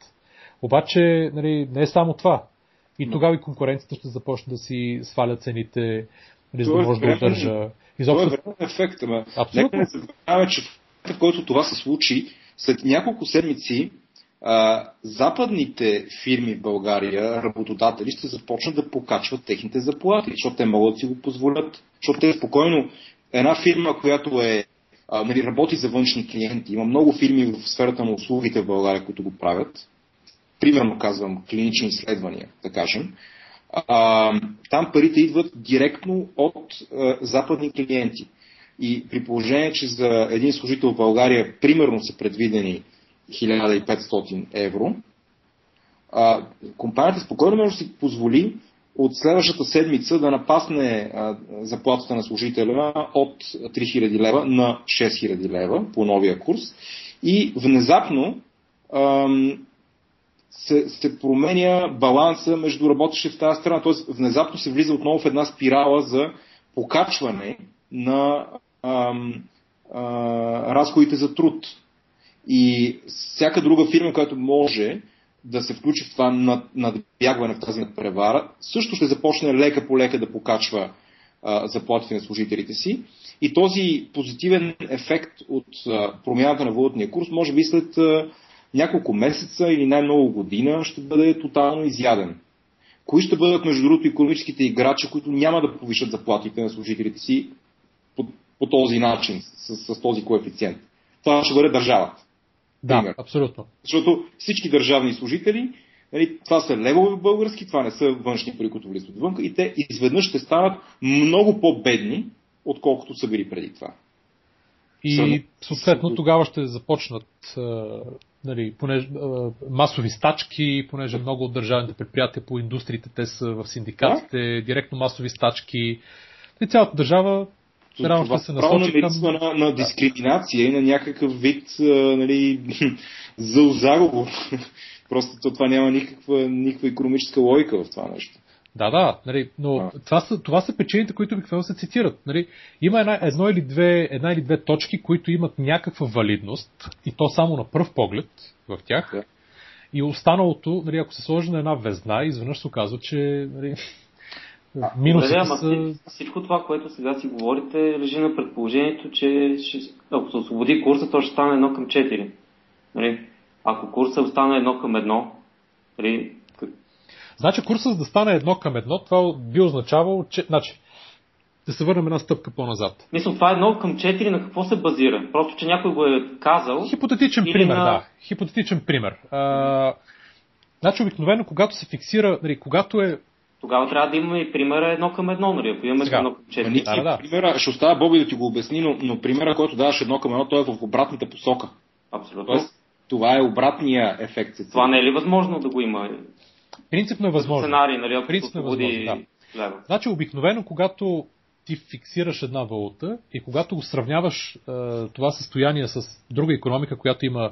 Обаче нали, не е само това. И тогава и конкуренцията ще започне да си сваля цените, нали, за да е може да удържа. Изобщо... Това е верен ефект, ама нека не забравяме, че в който това се случи, след няколко седмици западните фирми в България, работодатели, ще започнат да покачват техните заплати, защото те могат да си го позволят, защото те спокойно, една фирма, която е а, нали, работи за външни клиенти, има много фирми в сферата на услугите в България, които го правят, примерно казвам клинични изследвания, да кажем, а, там парите идват директно от а, западни клиенти. И при положение, че за един служител в България примерно са предвидени 1500 евро, а, компанията спокойно може да си позволи от следващата седмица да напасне а, заплатата на служителя от 3000 лева на 6000 лева по новия курс и внезапно ам, се, се променя баланса между работещите в тази страна. Т.е. внезапно се влиза отново в една спирала за покачване на ам, а, разходите за труд. И всяка друга фирма, която може да се включи в това надбягване в тази надпревара, също ще започне лека по лека да покачва заплатите на служителите си. И този позитивен ефект от промяната на валутния курс, може би след няколко месеца или най-много година ще бъде тотално изяден. Кои ще бъдат, между другото, економическите играчи, които няма да повишат заплатите на служителите си по, по този начин, с, с този коефициент? Това ще бъде държавата. Да, пример. абсолютно. Защото всички държавни служители, нали, това са левове български, това не са външни пари, които влизат отвън, и те изведнъж ще станат много по-бедни, отколкото са били преди това. И съответно тогава ще започнат нали, понеже, масови стачки, понеже много от държавните предприятия по индустриите, те са в синдикатите, да? директно масови стачки. И цялата държава рано ще се насочи към... На, на дискриминация и на някакъв вид нали, заговор. Просто това няма никаква, никаква економическа логика в това нещо. Да, да, нали, но а. това, са, това са причините, които обикновено се цитират. Нали. Има една, едно или две, една или две точки, които имат някаква валидност, и то само на пръв поглед в тях. Да. И останалото, нали, ако се сложи на една везна, изведнъж се оказва, че нали, минусите да, са... Всичко това, което сега си говорите, лежи на предположението, че ще, ако се освободи курса, то ще стане едно към 4. Нали? Ако курса стане едно към едно, нали, Значи курсът да стане едно към едно, това би означавало, че... Значи, да се върнем една стъпка по-назад. Мисля, това е едно към четири на какво се базира? Просто, че някой го е казал. Хипотетичен пример, на... да. Хипотетичен пример. А, значи, обикновено, когато се фиксира, нали, когато е тогава трябва да имаме и примера едно към едно, нали? Ако имаме Сега, едно към четири. Да, да. Примера, ще оставя Боби да ти го обясни, но, но примера, който даваш едно към едно, той е в обратната посока. Абсолютно. Тоест, това е обратния ефект. Това не е ли възможно да го има? Принципно е възможно. Сценарий, нали, ако Принципно е възможно, да. Значи, обикновено, когато ти фиксираш една валута и когато го сравняваш е, това състояние с друга економика, която има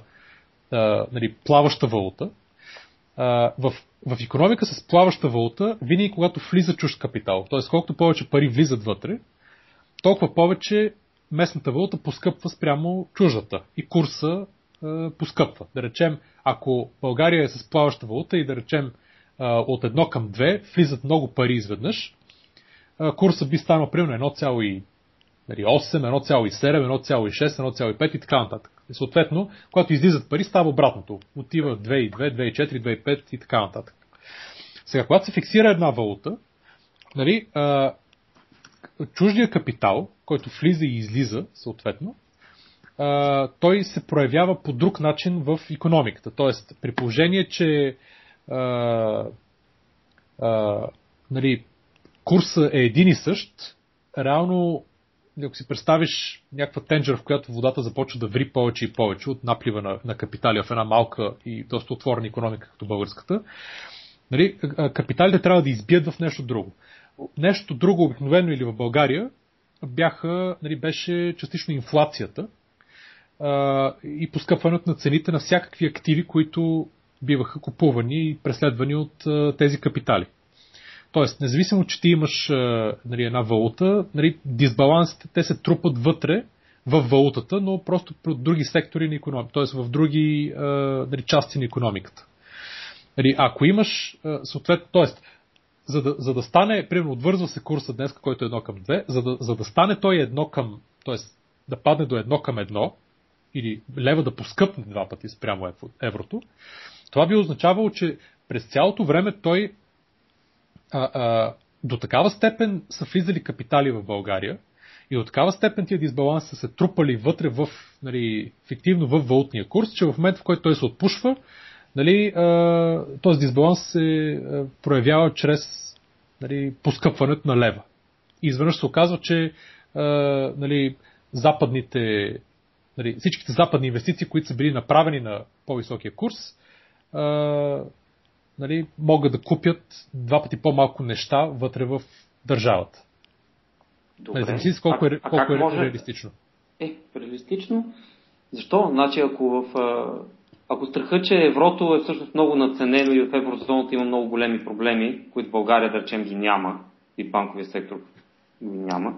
е, нали, плаваща валута, в, в економика с плаваща валута, винаги когато влиза чужд капитал, т.е. колкото повече пари влизат вътре, толкова повече местната валута поскъпва спрямо чуждата и курса е, поскъпва. Да речем, ако България е с плаваща валута и да речем от 1 към 2 влизат много пари изведнъж, курсът би станал примерно 1,8, 1,7, 1,6, 1,5 и така нататък. И съответно, когато излизат пари, става обратното. Отива 2,2, 2,4, 2,5 и така нататък. Сега, когато се фиксира една валута, нали, чуждия капитал, който влиза и излиза, съответно, а, той се проявява по друг начин в економиката. Тоест, при положение, че а, а, нали, курса е един и същ, реално, ако си представиш някаква тенджер, в която водата започва да ври повече и повече от наплива на, на капитали в една малка и доста отворена економика, като българската, нали, капиталите трябва да избият в нещо друго. Нещо друго обикновено или в България бяха, нали, беше частично инфлацията а, и поскъпването на цените на всякакви активи, които биваха купувани и преследвани от а, тези капитали. Тоест, независимо, че ти имаш нали, една валута, нали, дисбалансите те се трупат вътре в валутата, но просто в други сектори на економиката, т.е. в други нали, части на економиката. Нали, ако имаш, съответно, т.е. За да, за да стане, примерно, отвързва се курса днес, който е едно към две, за да, за да стане той едно към, т.е. да падне до едно към едно, или лева да поскъпне два пъти спрямо еврото, това би означавало, че през цялото време той а, а, до такава степен са влизали капитали в България и до такава степен тия дисбаланси са се трупали вътре в, нали, фиктивно в валутния курс, че в момента, в който той се отпушва, нали, този дисбаланс се проявява чрез нали, поскъпването на лева. И изведнъж се оказва, че нали, западните, нали, всичките западни инвестиции, които са били направени на по-високия курс, нали, могат да купят два пъти по-малко неща вътре в държавата. Добре. Не зависи колко е, колко е може... реалистично. Е, реалистично. Защо? Значи, ако в ако страха, че еврото е всъщност много наценено и в еврозоната има много големи проблеми, които в България, да речем, ги няма и банковия сектор ги няма,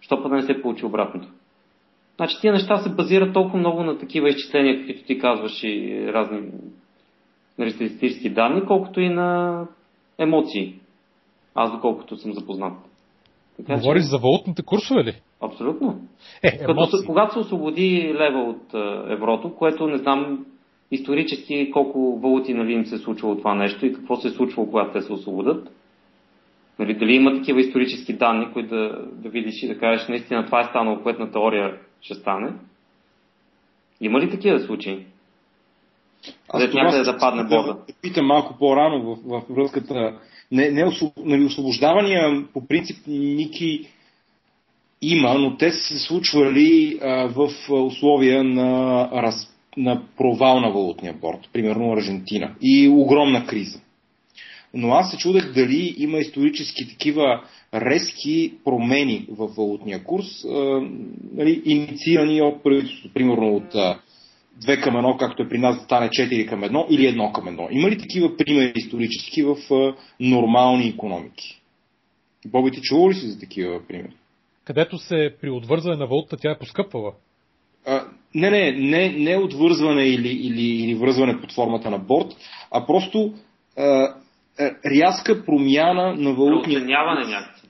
що пък да не се получи обратното? Значи тия неща се базират толкова много на такива изчисления, каквито ти казваш и разни нали, статистически данни, колкото и на емоции. Аз доколкото съм запознат. Така, Говориш че... за валутните курсове ли? Абсолютно. Е, Като, когато се освободи лева от еврото, което не знам исторически колко валути нали, им се е случвало това нещо и какво се е случвало, когато те се освободят. Нали, дали има такива исторически данни, които да, да видиш и да кажеш наистина това е станало, което на теория ще стане. Има ли такива случаи? Аз някъде да падне бода. Да питам малко по-рано в, в връзката. Не, не нали, освобождавания по принцип Ники има, но те са се случвали а, в условия на, раз, на провал на валутния борт, примерно Аржентина, и огромна криза. Но аз се чудех дали има исторически такива резки промени в валутния курс, а, нали, инициирани от правителството, примерно от а, 2 към 1, както е при нас да стане 4 към 1 или 1 към 1. Има ли такива примери исторически в а, нормални економики? Боби, ти чува ли си за такива примери? където се при отвързване на валута тя е поскъпвала. А, не, не, не, не отвързване или, или, или връзване под формата на борт, а просто а, рязка промяна на валутния курс. някакси.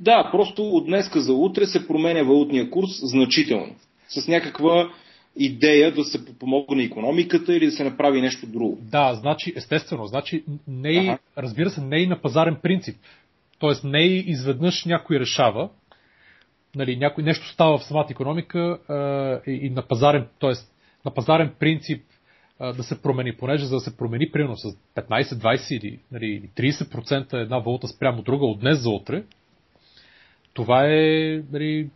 Да, просто от днеска за утре се променя валутния курс значително. С някаква идея да се помогне економиката или да се направи нещо друго. Да, значи, естествено, значи не и, ага. разбира се, не и на пазарен принцип. Тоест не и изведнъж някой решава, нали, някой, нещо става в самата економика а, и, на пазарен, т.е. на пазарен принцип а, да се промени, понеже за да се промени примерно с 15, 20 или нали, 30% една валута спрямо друга от днес за утре, това е нали,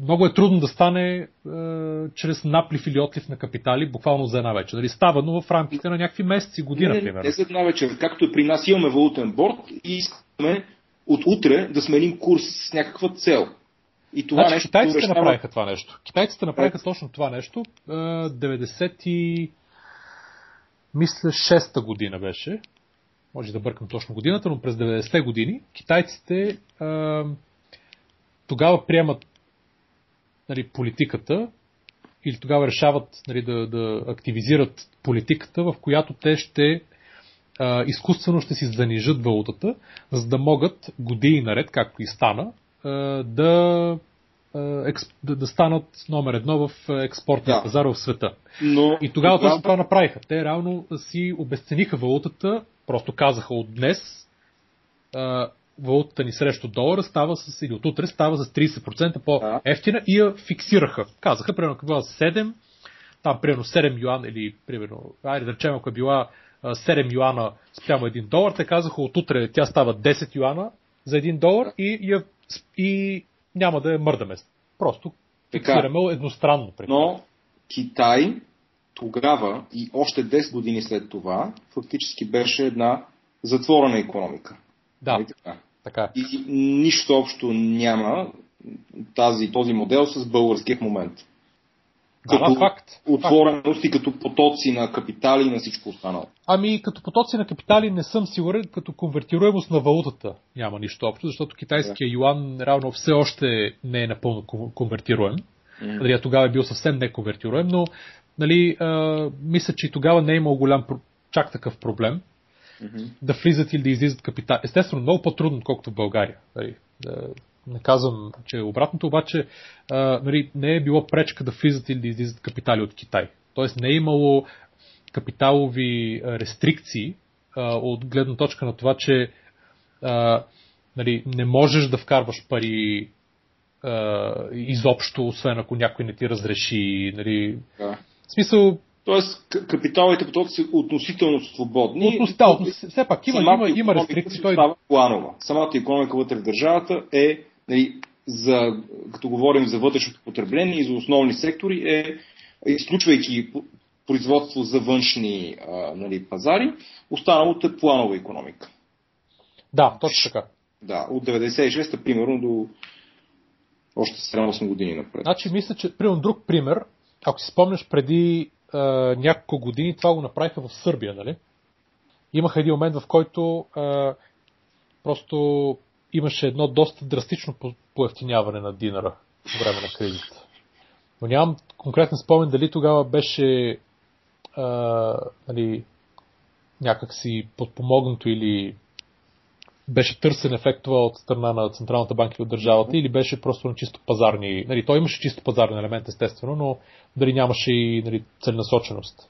много е трудно да стане е, чрез наплив или отлив на капитали, буквално за една вечер. Нали, става, но в рамките на някакви месеци, година, не, примерно. Не за една вечер. Както е при нас имаме валутен борт и искаме от утре да сменим курс с някаква цел. И това значи, нещо китайците решава... направиха това нещо. Китайците направиха е... точно това нещо. 90 и... Мисля, 6-та година беше. Може да бъркам точно годината, но през 90-те години китайците а, тогава приемат нали, политиката или тогава решават нали, да, да активизират политиката, в която те ще а, изкуствено ще си занижат валутата, за да могат години наред, както и стана, да, да, да станат номер едно в експортния да. пазар в света. Но, и тогава точно това направиха. Те реално си обесцениха валутата, просто казаха от днес валутата ни срещу долара става с, или от утре става с 30% по-ефтина и я фиксираха. Казаха, примерно, ако била 7, там примерно 7 юана или примерно, айде да речем, ако е била 7 юана спрямо 1 долар, те казаха от утре тя става 10 юана за 1 долар и, и, и няма да я мърдаме. Просто фиксираме така, едностранно. Примерно. Но Китай тогава и още 10 години след това фактически беше една затворена економика. Да, нали така? така. И, нищо общо няма тази, този модел с българския момент. Да, като факт. отвореност факт. и като потоци на капитали и на всичко останало. Ами, като потоци на капитали не съм сигурен, като конвертируемост на валутата няма нищо общо, защото китайския да. юан равно все още не е напълно конвертируем. Mm. тогава е бил съвсем неконвертируем, но нали, а, мисля, че тогава не е имал голям чак такъв проблем mm-hmm. да влизат или да излизат капитали. Естествено, много по-трудно, колкото в България. Нали, да, не казвам, че е обратното, обаче а, нали, не е било пречка да влизат или да излизат капитали от Китай. Тоест не е имало капиталови рестрикции а, от гледна точка на това, че а, нали, не можеш да вкарваш пари а, изобщо, освен ако някой не ти разреши. Нали. Да. В смисъл, Тоест, капиталите потоци са относително свободни. Относително. Все пак има, има, има рестрикции. Той... Става планова. Самата економика вътре в държавата е, нали, за, като говорим за вътрешното потребление и за основни сектори, е, изключвайки производство за външни а, нали, пазари, останалото е планова економика. Да, точно така. Да, от 96-та, примерно, до още 7-8 години напред. Значи, мисля, че, примерно, друг пример, ако си спомняш преди няколко години, това го направиха в Сърбия, нали? Имаха един момент, в който а, просто имаше едно доста драстично поевтиняване на динара по време на кризата. Но нямам конкретен спомен дали тогава беше а, нали, някакси подпомогнато или беше търсен ефект това от страна на Централната банка и от държавата или беше просто на чисто пазарни... Нали, той имаше чисто пазарен елемент, естествено, но дали нямаше и нали, целенасоченост.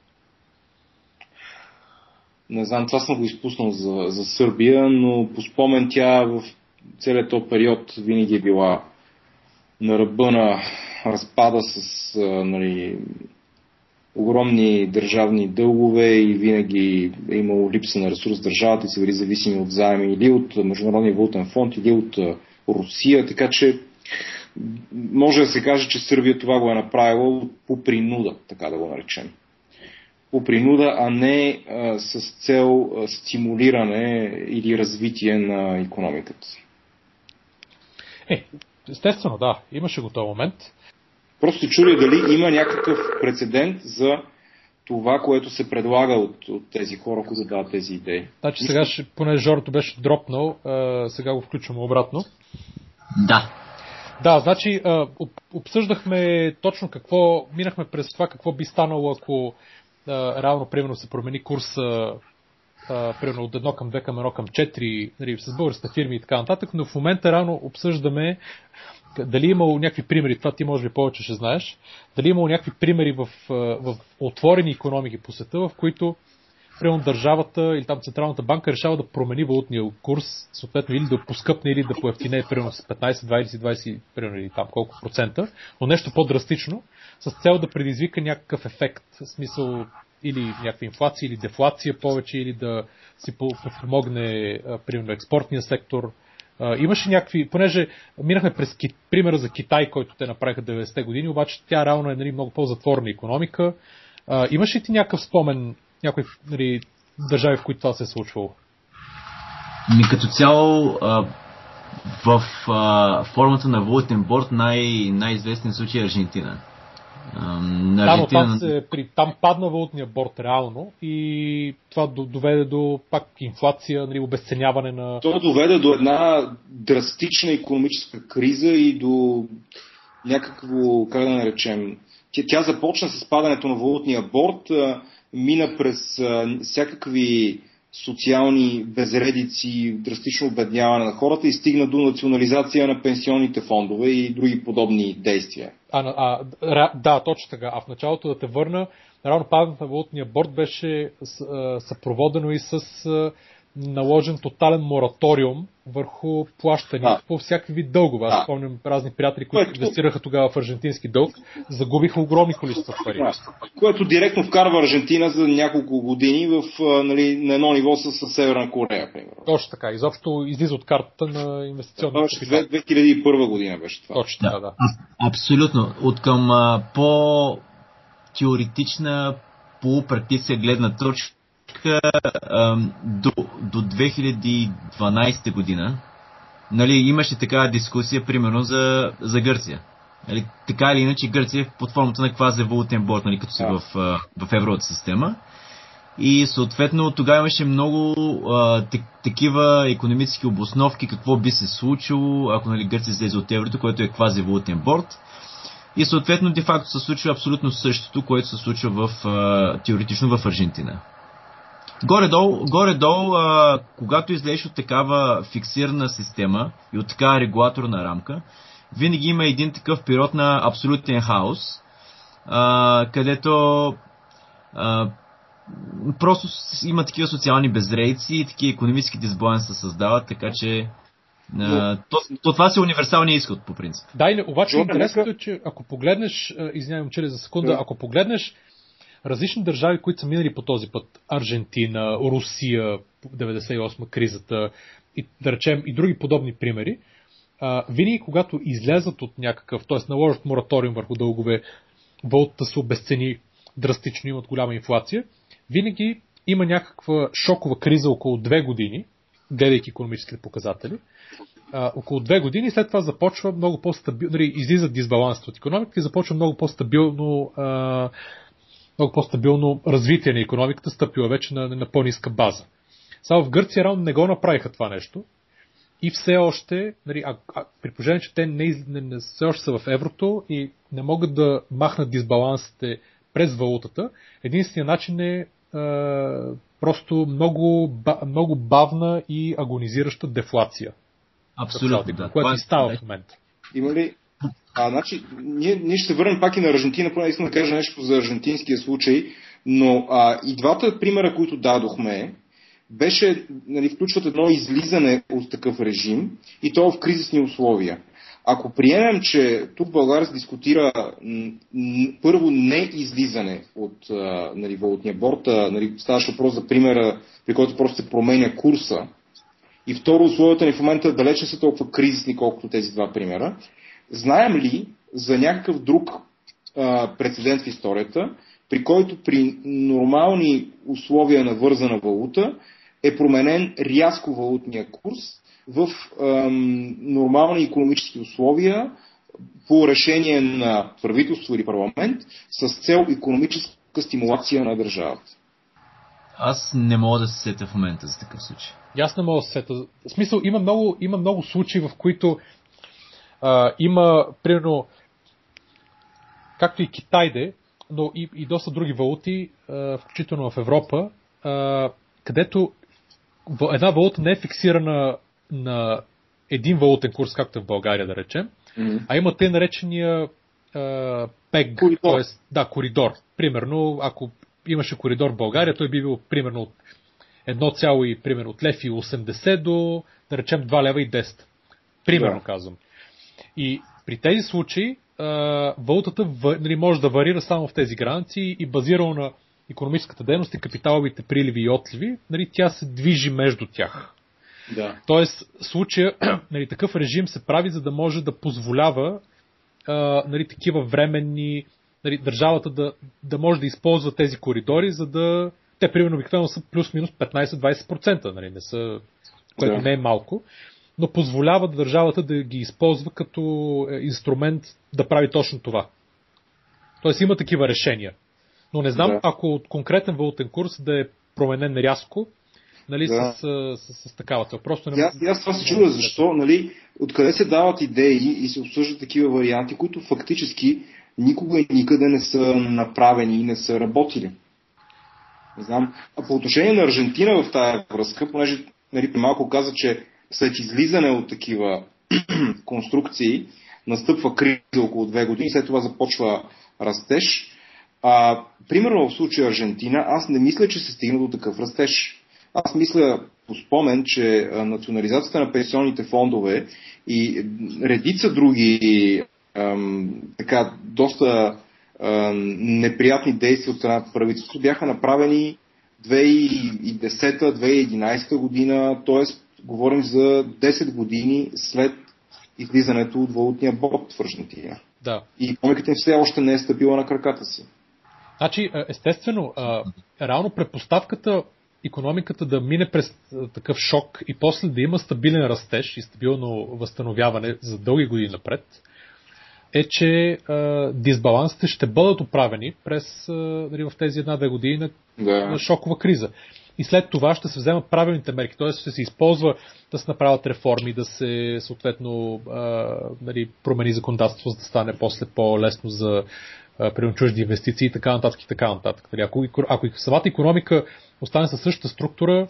Не знам, това съм го изпуснал за, за Сърбия, но по спомен тя в целият този период винаги е била на ръба на разпада с нали, огромни държавни дългове и винаги е имало липса на ресурс в държавата и са били зависими от заеми или от Международния валутен фонд, или от Русия, така че може да се каже, че Сърбия това го е направила по принуда, така да го наречем. По принуда, а не а, с цел стимулиране или развитие на економиката. Е, естествено, да. Имаше го този момент. Просто чудя дали има някакъв прецедент за това, което се предлага от, от тези хора, които дават тези идеи. Значи сега, ще, понеже Жорото беше дропнал, а, сега го включваме обратно. Да. Да, значи а, обсъждахме точно какво, минахме през това какво би станало, ако а, реално, примерно, се промени курса а, примерно от 1 към 2 към 1 към 4 нали, с българските фирми и така нататък, но в момента рано обсъждаме дали е имало някакви примери, това ти може би повече ще знаеш, дали е имало някакви примери в, в отворени економики по света, в които примерно държавата или там Централната банка решава да промени валутния курс, съответно или да поскъпне, или да поевтине примерно с 15, 20, 20, примерно или там колко процента, но нещо по-драстично, с цел да предизвика някакъв ефект, в смисъл или някаква инфлация или дефлация повече, или да си помогне примерно експортния сектор, Uh, имаше някакви, понеже минахме през ки, примера за Китай, който те направиха 90-те години, обаче тя реално е нали, много по-затворна економика. Uh, имаш ли ти някакъв спомен, някои нали, държави, в които това се е случвало? Ми като цяло uh, в uh, формата на валутен борт най- най-известен случай е Аржентина. На там, там, се, при, там падна валутния борт реално и това доведе до пак инфлация, нали, обесценяване на... То доведе до една драстична економическа криза и до някакво, как да наречем, тя, тя започна с падането на валутния борт, мина през всякакви социални безредици, драстично обедняване на хората и стигна до национализация на пенсионните фондове и други подобни действия. А, а, да, точно така. А в началото да те върна, рано падането на валутния борт беше съпроводено и с наложен тотален мораториум върху плащания да. по всякакви вид дългове. Аз да. спомням разни приятели, които Което... инвестираха тогава в аржентински дълг, загубиха огромни количества пари. Което директно вкарва Аржентина за няколко години в, нали, на едно ниво с, с Северна Корея, примерно. Точно така. Изобщо излиза от картата на инвестиционната да, 2001 година беше това. Точно така, да. да. Абсолютно. От към а, по теоретична полупрактика гледна точка до, до 2012 година нали, имаше такава дискусия, примерно, за, за Гърция. Нали, така или иначе Гърция е под формата на квази валутен борт, нали, като си в, в евровата система. И съответно тогава имаше много а, такива економически обосновки, какво би се случило, ако нали, Гърция излезе от еврото, което е квази валутен борт. И съответно, де-факто се случва абсолютно същото, което се случва в, а, теоретично в Аржентина. Горе-долу, горе-долу а, когато излезеш от такава фиксирана система и от такава регулаторна рамка, винаги има един такъв период на абсолютен хаос, а, където а, просто има такива социални безрейци и такива економически дисбаланси се създават, така че но... То, то, това си е универсалния изход, по принцип. Да, и обаче интересното е, че ако погледнеш, извинявам, че за секунда, ако погледнеш различни държави, които са минали по този път, Аржентина, Русия, 98 кризата и да речем и други подобни примери, винаги когато излезат от някакъв, т.е. наложат мораториум върху дългове, валутата се обесцени драстично, имат голяма инфлация, винаги има някаква шокова криза около две години, гледайки економическите показатели, а, около две години, след това започва много по-стабилно, нали, излиза дисбалансът от економиката и започва много по-стабилно а, много по-стабилно развитие на економиката, стъпила вече на, на по-ниска база. Само в Гърция рано не го направиха това нещо. И все още, нали, а, а, при положение, че те не, не, не, все още са в еврото и не могат да махнат дисбалансите през валутата, единственият начин е, е просто много, много бавна и агонизираща дефлация. Абсолютно, да. Което и става в момента. Има ли, а, значи, ние, ние ще се върнем пак и на Аржентина, поне искам да кажа нещо за аржентинския случай, но а, и двата примера, които дадохме, беше, нали, включват едно излизане от такъв режим и то в кризисни условия. Ако приемем, че тук България се дискутира първо не излизане от нали, валутния борт, нали, ставаше въпрос за примера, при който просто се променя курса, и второ, условията ни в момента далеч не са толкова кризисни, колкото тези два примера. Знаем ли за някакъв друг а, прецедент в историята, при който при нормални условия на вързана валута е променен рязко валутния курс в ам, нормални економически условия по решение на правителство или парламент с цел економическа стимулация на държавата. Аз не мога да се сетя в момента за такъв случай. Аз не мога да се сетя. В смисъл, има много, има много случаи, в които а, има, примерно, както и Китайде, но и, и доста други валути, а, включително в Европа, а, където една валута не е фиксирана на един валутен курс, както е в България, да речем, mm-hmm. а има те наречения а, пег, т.е. да, коридор. Примерно, ако имаше коридор в България, той би бил примерно от 1, примерно от лев и 80 до, да речем, 2 лева и 10. Примерно да. казвам. И при тези случаи валутата нали, може да варира само в тези граници и базирано на економическата дейност и капиталовите приливи и отливи, нали, тя се движи между тях. Да. Тоест, случая, нали, такъв режим се прави, за да може да позволява а, нали, такива временни, нали, държавата да, да може да използва тези коридори, за да. Те, примерно, обикновено са плюс-минус 15-20%, нали, не са, което да. не е малко но позволява държавата да ги използва като е, инструмент да прави точно това. Тоест има такива решения. Но не знам, да. ако от конкретен валутен курс да е променен рязко, нали, да. с, с, с, с такава цел. Просто не... Аз, аз това се чудя, защо, нали, откъде се дават идеи и се обсъждат такива варианти, които фактически никога и никъде не са направени и не са работили. Не знам. А по отношение на Аржентина в тази връзка, понеже нали, малко каза, че след излизане от такива конструкции настъпва криза около две години, след това започва растеж. А, примерно в случая Аржентина, аз не мисля, че се стигна до такъв растеж. Аз мисля по спомен, че национализацията на пенсионните фондове и редица други ам, така, доста ам, неприятни действия от страна на правителството бяха направени 2010-2011 година, т.е. говорим за 10 години след излизането от валутния боб в Аржентина. Да. И економиката им все още не е стабила на краката си. Значи, естествено, реално предпоставката економиката да мине през такъв шок и после да има стабилен растеж и стабилно възстановяване за дълги години напред, е, че а, дисбалансите ще бъдат оправени през а, дали, в тези една-две години на, да. на шокова криза. И след това ще се вземат правилните мерки, т.е. ще се използва да се направят реформи, да се съответно а, нали, промени законодателство, за да стане после по-лесно за примерно чужди инвестиции и така нататък и така нататък. Нали, ако, ако самата економика остане със същата структура,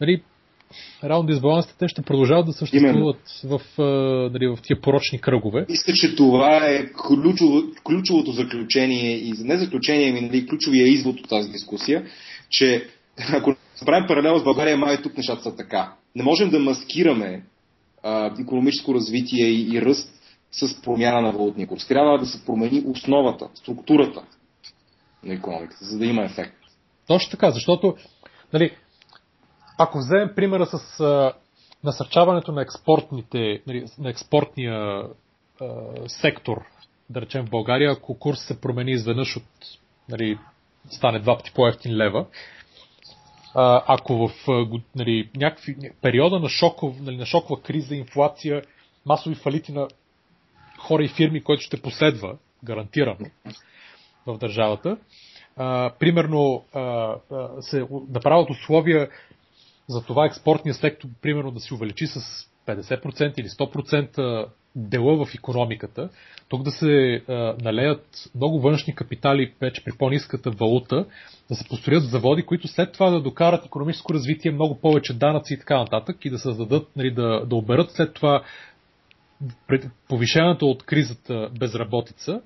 нали, реално дисбалансите ще продължават да съществуват в, нали, в тия порочни кръгове. Мисля, че това е ключово, ключовото заключение и не заключение, ами нали, ключовия извод от тази дискусия, че ако направим паралел с България, май тук нещата са така. Не можем да маскираме а, економическо развитие и, и ръст с промяна на валутния курс. Трябва да се промени основата, структурата на економиката, за да има ефект. Точно така, защото нали, ако вземем примера с а, насърчаването на, експортните, нали, на експортния а, сектор, да речем в България, ако курс се промени изведнъж от нали, стане два пъти по-ефтин лева, ако в нали, някакви периода на, шоков, нали, на шокова криза, инфлация, масови фалити на хора и фирми, който ще последва, гарантирано, в държавата, а, примерно а, се направят условия за това експортния сектор, примерно да се увеличи с 50% или 100% дела в економиката, тук да се а, налеят много външни капитали вече при по-низката валута, да се построят заводи, които след това да докарат економическо развитие, много повече данъци и така нататък и да създадат, нали, да, да оберат след това повишената от кризата безработица,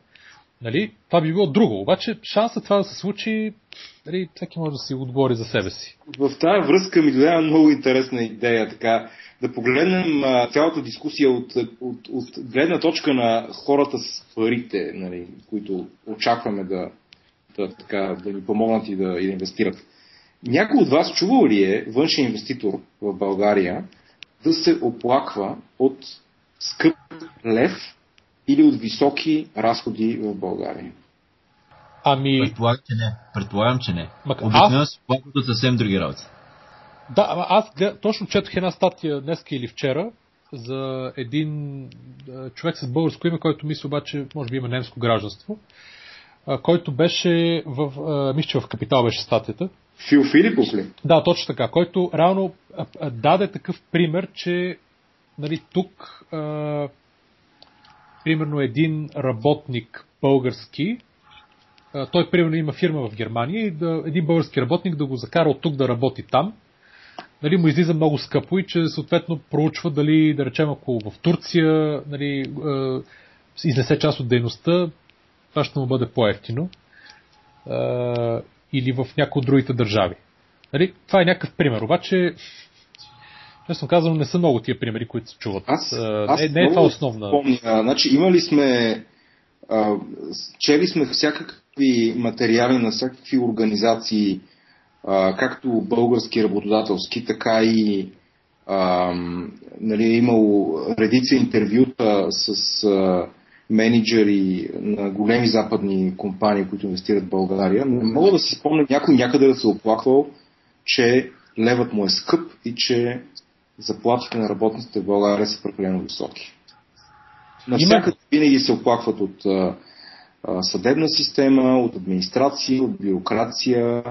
нали, това би било друго. Обаче шансът това да се случи, нали, всеки може да си отговори за себе си. В тази връзка ми дойде много интересна идея, така, да погледнем а, цялата дискусия от, от, от гледна точка на хората с парите, нали, които очакваме да, да, така, да ни помогнат и да, и да инвестират. Някой от вас чувал ли е външен инвеститор в България да се оплаква от скъп лев или от високи разходи в България? Ами... Предполагам, че не. Предполагам, че не. Мак... Обикновено аз... се плакат от съвсем други работи. Да, аз точно четох една статия днес или вчера за един човек с българско име, който мисля обаче, може би има немско гражданство, който беше в, мисля, в Капитал беше статията. Фил Филипов ли? Да, точно така, който реално даде такъв пример, че нали, тук а, примерно един работник български, той примерно има фирма в Германия и да, един български работник да го закара от тук да работи там, нали, му излиза много скъпо и че съответно проучва дали, да речем, ако в Турция нали, а, изнесе част от дейността, това ще му бъде по-ефтино. А, или в някои от другите държави. Нали, това е някакъв пример. Обаче Честно казвам, не са много тия примери, които се чуват. Аз, аз не, не е това основна. Помня, значи, имали сме, а, чели сме всякакви материали на всякакви организации, а, както български работодателски, така и а, нали, е имало редица интервюта с а, менеджери на големи западни компании, които инвестират в България. Не мога да си спомня някой някъде да се оплаквал, че левът му е скъп и че заплатите на работниците в България са прекалено високи. Навсякъде винаги се оплакват от а, съдебна система, от администрация, от бюрокрация.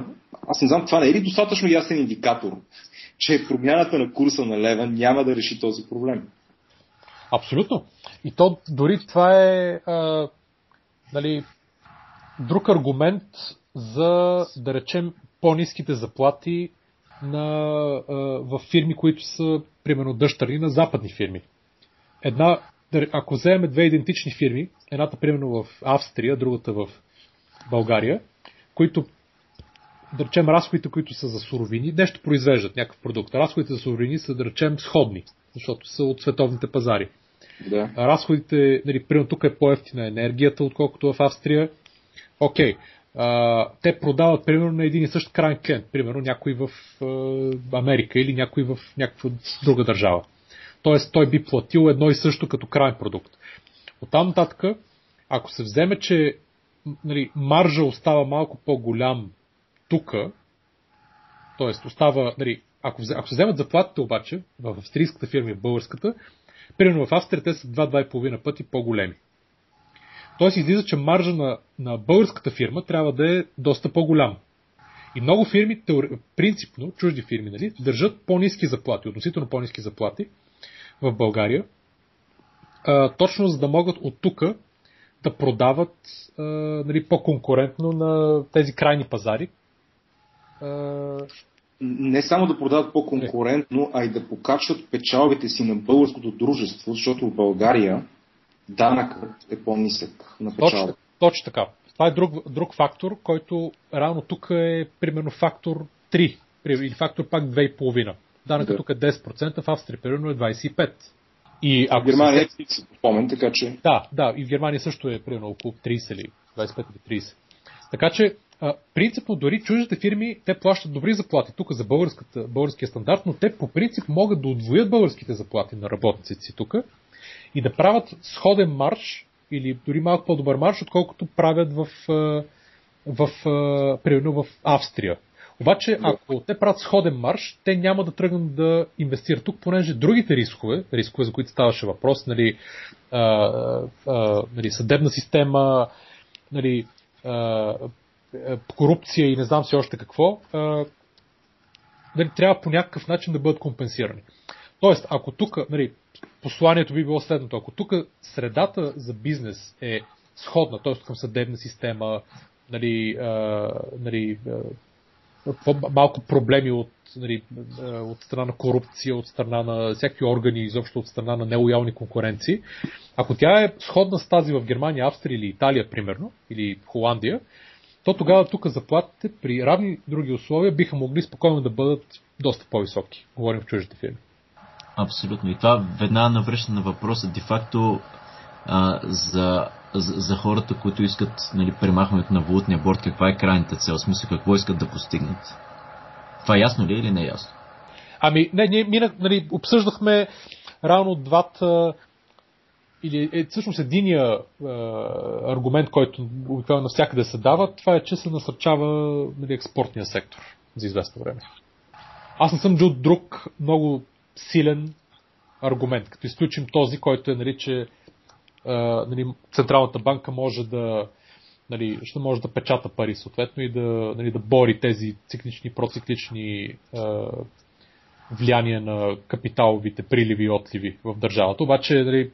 Аз не знам, това не е ли достатъчно ясен индикатор, че промяната на курса на лева няма да реши този проблем? Абсолютно. И то дори това е а, нали, друг аргумент за, да речем, по-низките заплати на, а, в фирми, които са, примерно, дъщерни на западни фирми. Една, ако вземем две идентични фирми, едната примерно в Австрия, другата в България, които да речем, разходите, които са за суровини, нещо произвеждат, някакъв продукт. Разходите за суровини са, да речем, сходни, защото са от световните пазари. Да. Разходите, нали, примерно тук е по-ефтина енергията, отколкото в Австрия. Окей. Те продават примерно на един и същ крайен клиент, примерно някой в Америка или някой в някаква друга държава. Тоест той би платил едно и също като крайен продукт. Оттам нататък, ако се вземе, че нали, маржа остава малко по-голям тук, т.е. остава, нали, ако, ако се вземат заплатите обаче в австрийската фирма и в българската, примерно в Австрия те са 2-2,5 пъти по-големи. Тоест излиза, че маржа на, на българската фирма трябва да е доста по-голям. И много фирми, принципно, чужди фирми, нали, държат по-низки заплати, относително по-низки заплати в България, а, точно за да могат от тук да продават а, нали, по-конкурентно на тези крайни пазари. А... Не само да продават по-конкурентно, а и да покачват печалбите си на българското дружество, защото в България данъкът е по-нисък на печалба. Точно, точно така. Това е друг, друг фактор, който реално тук е примерно фактор 3 или фактор пак 2,5. Данъкът да. тук е 10%, в Австрия примерно е 25%. И ако в Германия се... е спомен, така че... Да, да, и в Германия също е примерно около 30 или 25 или 30. Така че, а, принципно, дори чуждите фирми, те плащат добри заплати тук за българския стандарт, но те по принцип могат да отвоят българските заплати на работниците си тук и да правят сходен марш или дори малко по-добър марш, отколкото правят в, в, в, примерно в Австрия. Обаче, ако те правят сходен марш, те няма да тръгнат да инвестират тук, понеже другите рискове, рискове, за които ставаше въпрос, нали, а, а, нали, съдебна система, нали, а, корупция и не знам си още какво, а, нали, трябва по някакъв начин да бъдат компенсирани. Тоест, ако тук, нали, посланието би било следното, ако тук средата за бизнес е сходна, т.е. към съдебна система, нали, а, нали, малко проблеми от, нали, от страна на корупция, от страна на всякакви органи, изобщо от страна на нелоялни конкуренции. Ако тя е сходна с тази в Германия, Австрия или Италия, примерно, или Холандия, то тогава тук заплатите при равни други условия биха могли спокойно да бъдат доста по-високи. Говорим в чуждите фирми. Абсолютно. И това веднага навръща на въпроса. Де-факто а, за, за, за хората, които искат нали, премахването на валутния борт, каква е крайната цел, в смисъл какво искат да постигнат. Това ясно ли е или не е ясно? Ами, не, ние минах, нали, обсъждахме рано двата или е, всъщност единия е, аргумент, който обикновено навсякъде се дава, това е, че се насърчава нали, експортния сектор за известно време. Аз не съм чул друг много силен аргумент, като изключим този, който е, нали, че нали, Централната банка може да нали, ще може да печата пари съответно и да, нали, да бори тези циклични, проциклични а, влияния на капиталовите приливи и отливи в държавата. Обаче нали,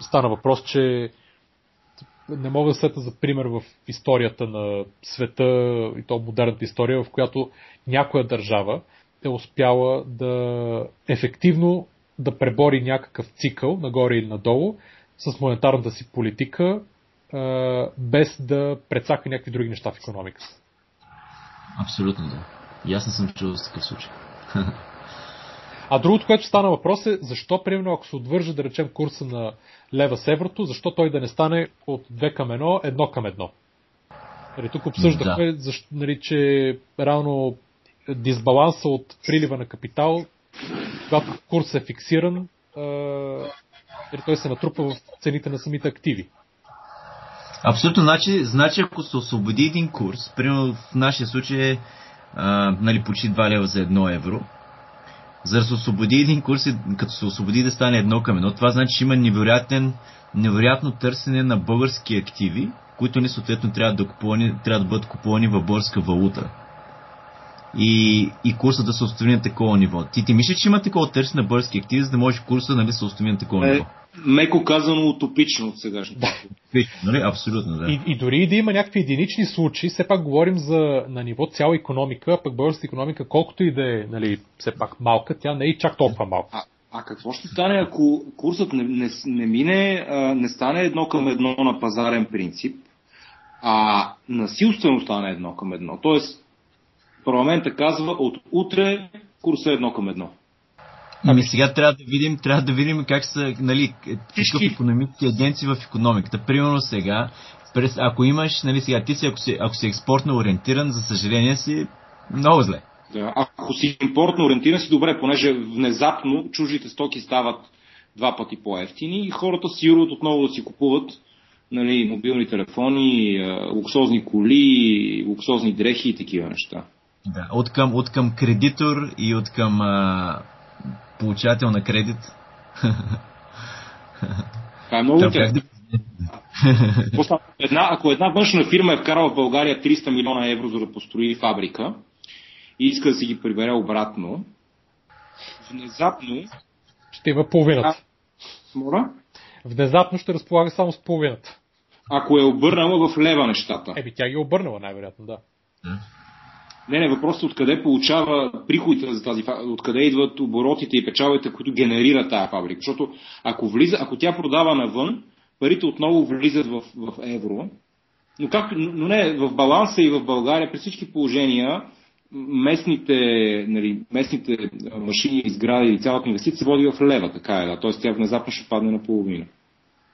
стана въпрос, че не мога да сета за пример в историята на света и то модерната история, в която някоя държава е успяла да ефективно да пребори някакъв цикъл, нагоре или надолу, с монетарната си политика, без да прецака някакви други неща в економиката. Абсолютно да. И аз не съм чул за такъв случай. А другото, което стана въпрос е, защо, примерно, ако се отвържа, да речем, курса на лева с еврото, защо той да не стане от 2 към 1, 1 към 1? Нали, тук обсъждахме, да. защо, нали, че реално дисбаланса от прилива на капитал, когато курс е фиксиран, той се натрупва в цените на самите активи. Абсолютно. Значи, значи ако се освободи един курс, примерно в нашия случай е нали, почти 2 лева за 1 евро, за да се освободи един курс, като се освободи да стане едно към едно, това значи, че има невероятен, невероятно търсене на български активи, които ни съответно трябва да, купувани, трябва да бъдат купувани в българска валута и, и курса да се установи на такова ниво. Ти, ти мислиш, че има такова търсене на български активи, за да може курса нали, се установи на такова е, ниво? Меко казано утопично от сегашното. Да. Нали? Абсолютно, да. И, и дори да има някакви единични случаи, все пак говорим за на ниво цяла економика, пък българската економика, колкото и да е нали, все пак малка, тя не е чак толкова малка. А, а какво ще стане, ако курсът не, не, не мине, а, не стане едно към едно на пазарен принцип, а насилствено стане едно към едно? Тоест, Парламента казва от утре курса е едно към едно. Ами сега трябва да видим, трябва да видим как са, нали, такъв економически агенции в економиката. Примерно сега, през, ако имаш, нали сега, ти си, ако си, ако си експортно ориентиран, за съжаление си много зле. Да, ако си импортно ориентиран си добре, понеже внезапно чуждите стоки стават два пъти по-ефтини и хората си отново да си купуват нали, мобилни телефони, луксозни коли, луксозни дрехи и такива неща. Да, от към, от към кредитор и от към а, получател на кредит. Това е много интересно. една, ако една външна фирма е вкарала в България 300 милиона евро за да построи фабрика и иска да си ги прибере обратно, внезапно ще има половината. Мора? Внезапно ще разполага само с половината. Ако е обърнала в лева нещата. Еби, тя ги е обърнала най-вероятно, да. Не, не, въпросът е откъде получава приходите за тази откъде идват оборотите и печалите, които генерира тази фабрика. Защото ако, влиза, ако тя продава навън, парите отново влизат в, в евро. Но, как, но не, в баланса и в България при всички положения местните, нали, местните машини, изгради и цялата инвестиция се води в лева, така е, да. Т.е. тя внезапно ще падне на половина.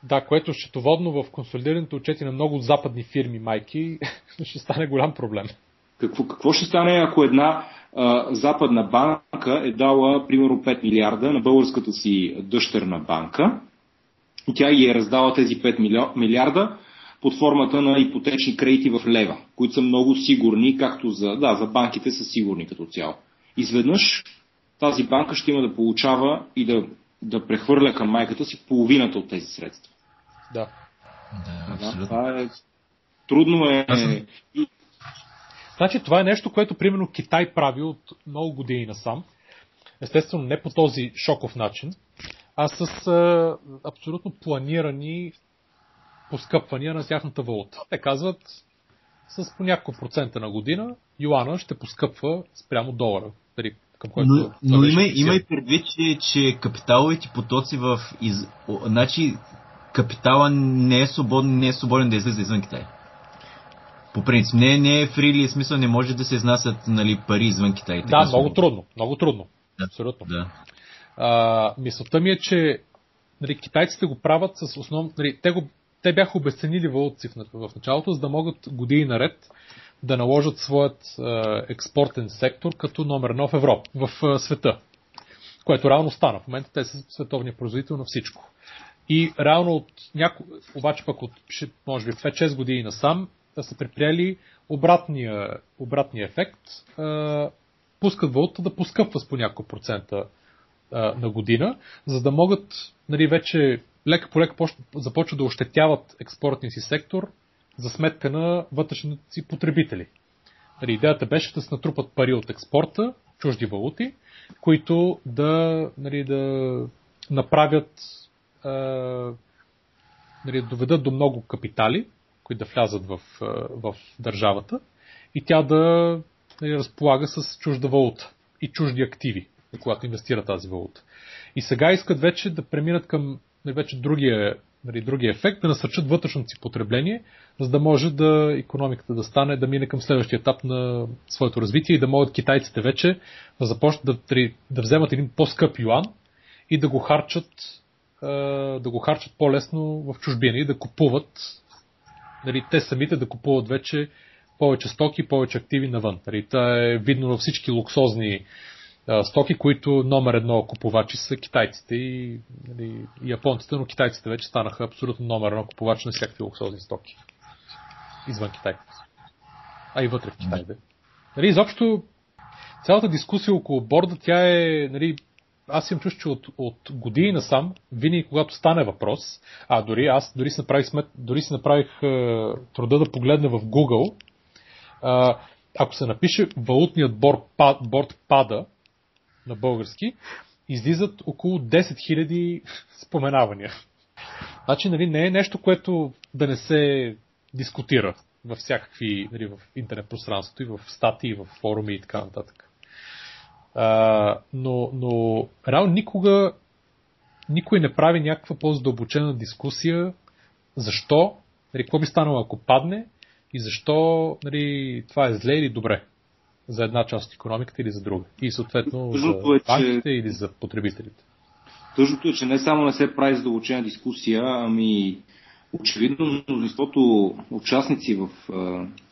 Да, което счетоводно в консолидираните отчети на много западни фирми майки ще стане голям проблем. Какво, какво ще стане, ако една а, западна банка е дала примерно 5 милиарда на българската си дъщерна банка и тя ги е раздала тези 5 милиарда под формата на ипотечни кредити в лева, които са много сигурни, както за, да, за банките са сигурни като цяло. Изведнъж тази банка ще има да получава и да, да прехвърля към майката си половината от тези средства. Да. Да, да това е трудно е. Значи това е нещо, което примерно Китай прави от много години насам. Естествено не по този шоков начин, а с а, абсолютно планирани поскъпвания на тяхната валута. Те казват с по няколко процента на година юана ще поскъпва спрямо долара. Дали, към който но но има, има и предвид, че, че капиталовите потоци в... Из... Значи капитала не е свободен, не е свободен да излиза извън Китай. По принцип, не, не е фрили, смисъл не може да се изнасят нали, пари извън Китай. Да, много трудно, много трудно. Да. Абсолютно. Да. А, мисълта ми е, че нали, китайците го правят с основно... Нали, те, го, те бяха обесценили валутци в, в началото, за да могат години наред да наложат своят а, експортен сектор като номер едно в Европа, в а, света. Което реално стана. В момента те са световния производител на всичко. И реално от няко... обаче пък от, може би, 5-6 години насам, са предприели обратния, обратния ефект. Пускат валута да поскъпва с по няколко процента на година, за да могат нали, вече лека по лека започват да ощетяват експортния си сектор за сметка на вътрешните си потребители. Нали, идеята беше да се натрупат пари от експорта, чужди валути, които да, нали, да направят нали, доведат до много капитали, които да влязат в, в държавата и тя да нали, разполага с чужда валута и чужди активи, когато инвестира тази валута. И сега искат вече да преминат към нали, вече другия, нали, другия ефект, да насърчат вътрешното си потребление, за да може да економиката да стане, да мине към следващия етап на своето развитие и да могат китайците вече да започнат да, да вземат един по-скъп юан и да го харчат да го харчат по-лесно в чужбина и да купуват, нали, те самите да купуват вече повече стоки, повече активи навън. Нали, това е видно във всички луксозни а, стоки, които номер едно купувачи са китайците и, нали, японците, но китайците вече станаха абсолютно номер едно купувачи на всякакви луксозни стоки. Извън Китай. А и вътре в Китай. Да. Нали, изобщо цялата дискусия около борда, тя е нали, аз имам чувство, че от, от години насам, винаги когато стане въпрос, а дори аз дори си направих, смет, дори си направих е, труда да погледна в Google, е, ако се напише валутният борт, пад, борт пада на български, излизат около 10 000 споменавания. Значи, нали, не е нещо, което да не се дискутира във всякакви, нали, в интернет пространството и в статии, в форуми и така нататък. А, но, но реално никога никой не прави някаква по-задълбочена дискусия защо, нали, какво би станало ако падне и защо нали, това е зле или добре. за една част от економиката или за друга. И съответно за е, банките че... или за потребителите. Тъжното е, че не само не се прави задълбочена дискусия, ами очевидно мнозинството участници в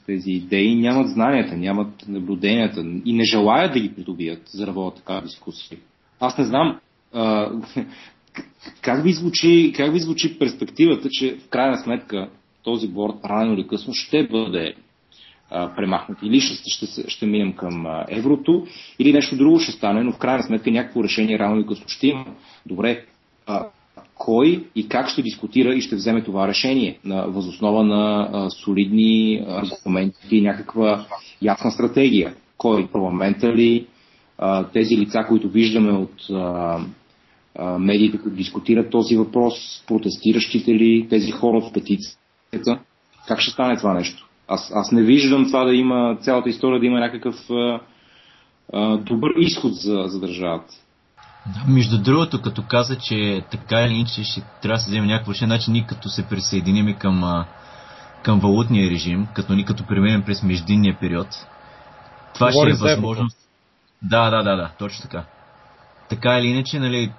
тези идеи нямат знанията, нямат наблюденията и не желаят да ги придобият, за водят такава дискусия. Аз не знам а, как, ви звучи, как ви звучи перспективата, че в крайна сметка този борт рано или късно ще бъде а, премахнат. Или ще, ще, ще минем към а, еврото, или нещо друго ще стане, но в крайна сметка някакво решение рано или късно ще има. Добре, а, кой и как ще дискутира и ще вземе това решение на възоснова на солидни аргументи и някаква ясна стратегия. Кой? Парламента ли? Тези лица, които виждаме от медиите, които дискутират този въпрос, протестиращите ли, тези хора от петицията. Как ще стане това нещо? Аз, аз не виждам това да има, цялата история да има някакъв а, а, добър изход за, за държавата. Между другото, като каза, че така или иначе ще трябва да се вземе някакво решение, значи ние като се присъединим към, към валутния режим, като ни като преминем през междинния период, това Говори ще е възможност. Да, да, да, да, точно така. Така или иначе, нали,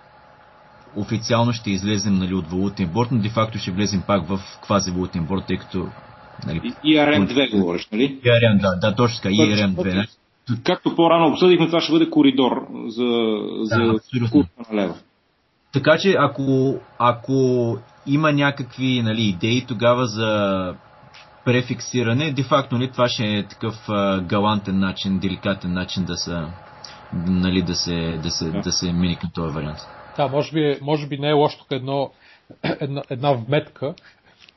официално ще излезем нали, от валутен борт, но де-факто ще влезем пак в квази валутен борт, тъй като... Нали, ERM2 говориш, нали? ERM, да, да, точно така, ERM2. Нали? Както по-рано обсъдихме, това ще бъде коридор за, за да, курса на лева. Така че ако, ако има някакви нали, идеи тогава за префиксиране, де-факто нали, това ще е такъв а, галантен начин, деликатен начин да се, нали, да се, да се, да. да се мини към този вариант. Да, може би, може би не е лошо тук едно, една, една вметка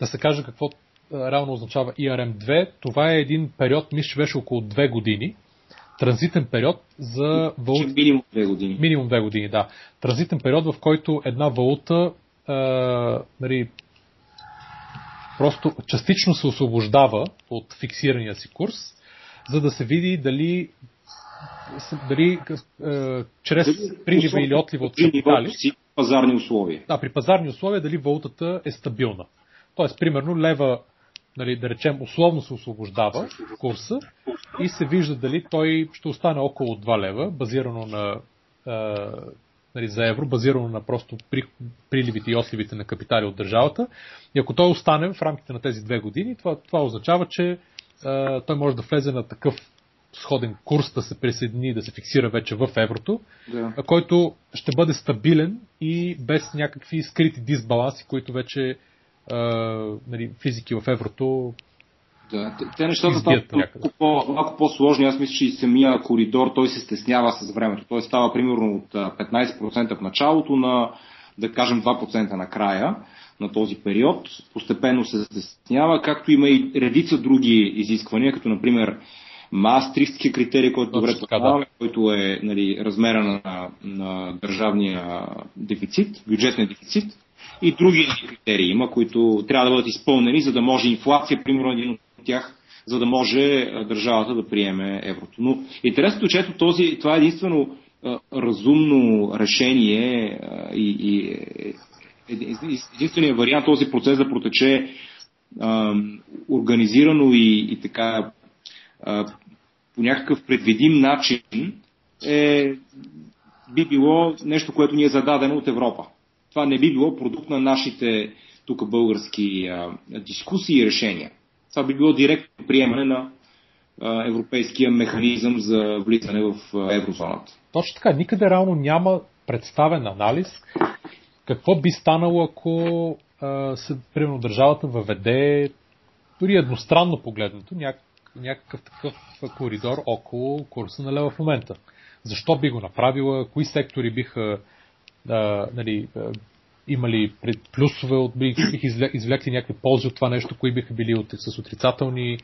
да се каже какво реално означава ERM2. Това е един период, мисля, че беше около 2 години, транзитен период за валута. Минимум две години. Минимум две години, да. Транзитен период, в който една валута а, нали, просто частично се освобождава от фиксирания си курс, за да се види дали дали е, чрез прилива или отлива от капитали. Пазарни условия. Да, при пазарни условия дали валутата е стабилна. Тоест, примерно, лева нали, да речем, условно се освобождава курса и се вижда дали той ще остане около 2 лева, базирано на а, нали, за евро, базирано на просто при, приливите и отливите на капитали от държавата. И ако той остане в рамките на тези две години, това, това означава, че а, той може да влезе на такъв сходен курс да се присъедини, да се фиксира вече в еврото, да. който ще бъде стабилен и без някакви скрити дисбаланси, които вече нали, физики в еврото да, те, те нещата стават малко, по, малко по-сложни. Аз мисля, че и самия коридор той се стеснява с времето. Той става примерно от 15% в началото на, да кажем, 2% на края на този период. Постепенно се стеснява, както има и редица други изисквания, като например Маастрихтския критерий, който добре познаваме, да. който е нали, размера на, на държавния дефицит, бюджетния дефицит и други критерии има, които трябва да бъдат изпълнени, за да може инфлация, примерно един от тях, за да може държавата да приеме еврото. Но интересното е, че ето този, това е единствено разумно решение и, и е, единственият вариант този процес да протече а, организирано и, и така а, по някакъв предвидим начин е, би било нещо, което ни е зададено от Европа това не би било продукт на нашите тук български а, дискусии и решения. Това би било директно приемане на а, европейския механизъм за влизане в еврозоната. Точно така. Никъде реално няма представен анализ какво би станало, ако а, се, примерно, държавата въведе дори едностранно погледнато няк, някакъв такъв коридор около курса на лева в момента. Защо би го направила? Кои сектори биха а, нали, а, имали плюсове, от, бих, извлекли някакви ползи от това нещо, кои биха били от, с отрицателни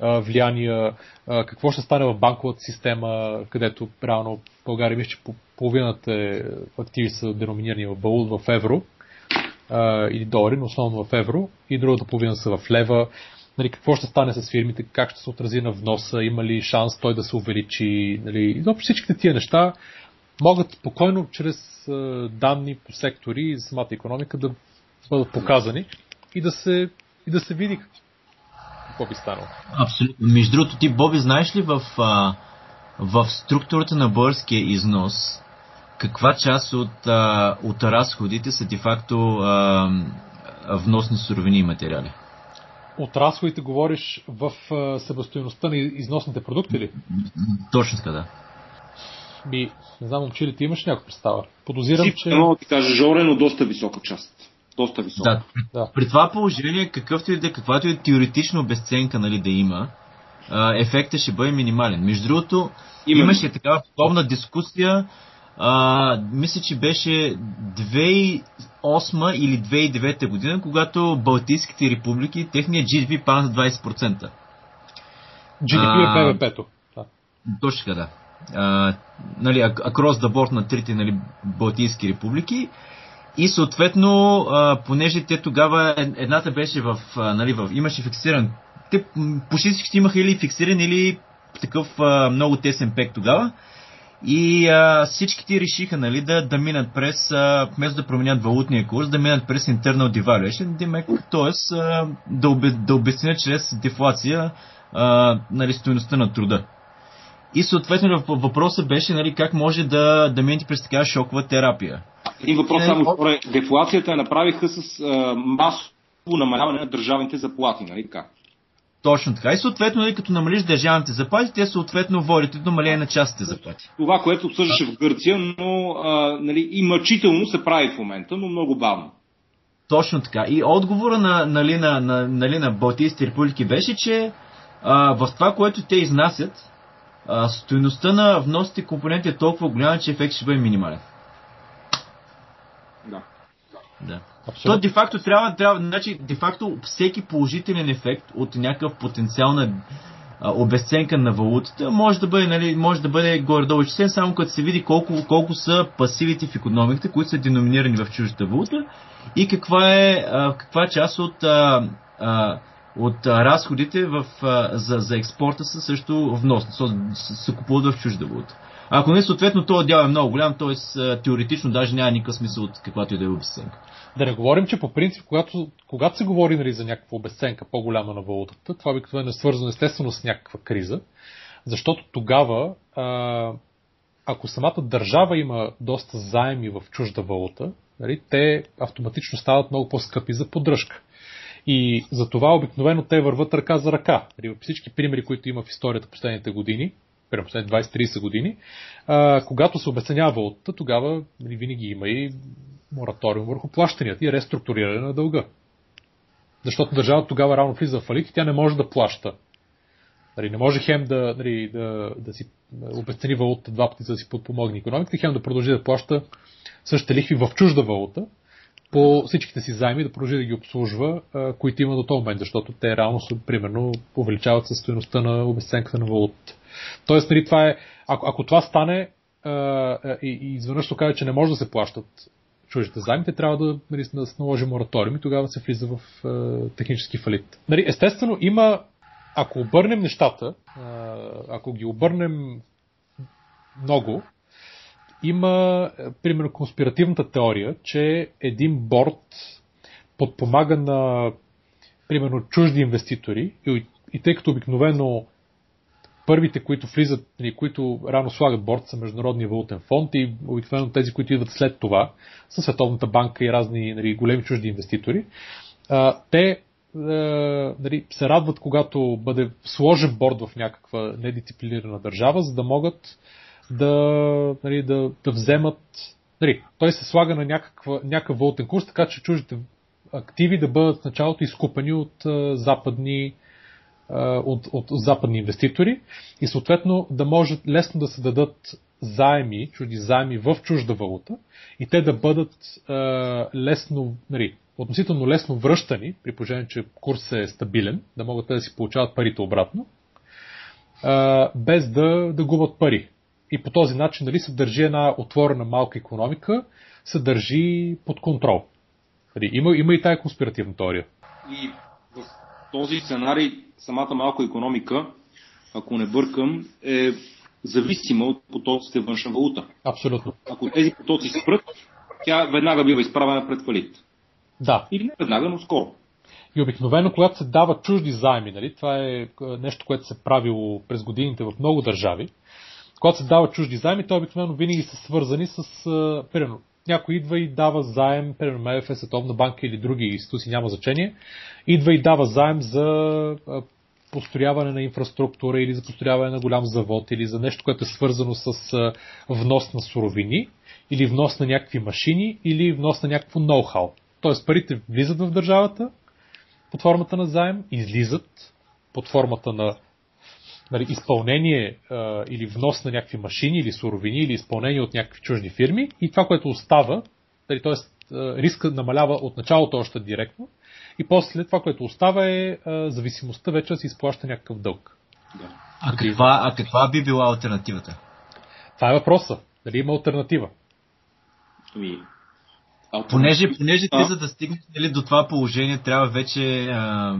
а, влияния, а, какво ще стане в банковата система, където реално България мисля, че половината е, активи са деноминирани в балут в евро а, или долари, но основно в евро, и другата половина са в лева. Нали, какво ще стане с фирмите, как ще се отрази на вноса, има ли шанс той да се увеличи, нали, всичките тия неща могат спокойно чрез данни по сектори и самата економика да бъдат показани и да се, и да се види какво би станало. Абсолютно. Между другото, ти, Боби, знаеш ли в, в структурата на българския износ, каква част от, от разходите са де-факто вносни суровини и материали? От разходите говориш в събестоеността на износните продукти ли? Точно така, да. Би, не знам, момче ли ти имаш някаква представа? Подозирам, Си, че... Не мога да ти кажа Жоре, но доста висока част. Доста висока. Да. да. При това положение, какъвто и да, каквато и теоретично обесценка нали, да има, ефектът ще бъде минимален. Между другото, Именно. имаше такава подобна дискусия, а, мисля, че беше 2008 или 2009 година, когато Балтийските републики, техният GDP пада с 20%. GDP е БВП-то. Да. Точно така, да. А, нали, across the board на трите нали, Балтийски републики. И съответно, а, понеже те тогава, едната беше в, а, нали, в имаше фиксиран, те почти всички имаха или фиксиран, или такъв а, много тесен пек тогава. И а, всичките решиха нали, да, да минат през, а, вместо да променят валутния курс, да минат през internal devaluation, т.е. да, да обяснят чрез дефлация а, нали, стоеността на труда. И съответно въпросът беше нали, как може да, да минете през такава шокова терапия. Един въпрос само вторе. Дефлацията я направиха с а, масово намаляване на държавните заплати, нали така? Точно така. И съответно, нали, като намалиш държавните заплати, те съответно водите до намаление на частните заплати. Това, което обсъждаше в Гърция, но а, нали, и мъчително се прави в момента, но много бавно. Точно така. И отговора на, нали, на, на, нали, на Балтийските републики беше, че а, в това, което те изнасят, а, стоеността на вносите компоненти е толкова голяма, че ефект ще бъде минимален. Да. Да. То де-факто трябва, трябва, значи, де-факто всеки положителен ефект от някакъв потенциална обесценка на валутата може да бъде, нали, може да бъде горе-долу изчислен, само като се види колко, колко са пасивите в економиката, които са деноминирани в чуждата валута и каква е, а, каква част от, а, а, от а, разходите в, а, за, за експорта са също вносни, се, се купуват в чужда валута. Ако не, съответно, този дял е много голям, т.е. теоретично даже няма никакъв смисъл от каквато и да е обесценка. Да не говорим, че по принцип, когато, когато се говори нали, за някаква обесценка по-голяма на валутата, това обикновено е свързано естествено с някаква криза, защото тогава, а, ако самата държава има доста заеми в чужда валута, нали, те автоматично стават много по-скъпи за поддръжка. И за това обикновено те върват ръка за ръка. Нали, всички примери, които има в историята последните години, през последните 20-30 години, а, когато се обесценява валутата, тогава нали, винаги има и мораториум върху плащанията и реструктуриране на дълга. Защото държавата тогава равно влиза в фалит и тя не може да плаща. Нали, не може хем да, нали, да, да си обесцени валута два пъти, за да си подпомогне економиката, хем да продължи да плаща същите лихви в чужда валута по всичките си заеми да продължи да ги обслужва, които има до този момент, защото те реално са, примерно, увеличават със стоеността на обесценката на валутата. Тоест, нали, това е, ако, ако това стане и, изведнъж се каже, че не може да се плащат чуждите заеми, те трябва да, нали, да се наложи мораториум и тогава се влиза в е, технически фалит. Нали, естествено, има, ако обърнем нещата, е, ако ги обърнем много, има, е, примерно, конспиративната теория, че един борт подпомага на, примерно, чужди инвеститори и, и тъй като обикновено първите, които влизат, нали, които рано слагат борт са Международния валутен фонд и обикновено тези, които идват след това, са Световната банка и разни нали, големи чужди инвеститори. А, те нали, се радват, когато бъде сложен борт в някаква недисциплинирана държава, за да могат да, нали, да, да вземат. Нали, той се слага на някаква, някакъв валутен курс, така че чуждите активи да бъдат в началото изкупани от а, западни от, от западни инвеститори и съответно да може лесно да се дадат заеми, чужди заеми в чужда валута и те да бъдат е, лесно, нали, относително лесно връщани, при положение, че курс е стабилен, да могат те да си получават парите обратно, е, без да, да губят пари. И по този начин нали, се държи една отворена малка економика, се държи под контрол. Нали, има, има и тая конспиративна теория. И в този сценарий самата малка економика, ако не бъркам, е зависима от потоците външна валута. Абсолютно. Ако тези потоци спрат, тя веднага бива изправена пред фалит. Да. Или не веднага, но скоро. И обикновено, когато се дават чужди заеми, нали, това е нещо, което се правило през годините в много държави, когато се дават чужди заеми, то обикновено винаги са свързани с, примерно, някой идва и дава заем, примерно МФ, Световна банка или други институции, няма значение, идва и дава заем за построяване на инфраструктура или за построяване на голям завод или за нещо, което е свързано с внос на суровини или внос на някакви машини или внос на някакво ноу-хау. Тоест парите влизат в държавата под формата на заем, излизат под формата на нали, изпълнение а, или внос на някакви машини или суровини или изпълнение от някакви чужди фирми и това, което остава, нали, т.е. риска намалява от началото още директно и после това, което остава е а, зависимостта вече да се изплаща някакъв дълг. Да. А, каква, а каква би била альтернативата? Това е въпроса. Дали има альтернатива? Ами, Понеже, понеже ти за да стигнеш нали, до това положение трябва вече а,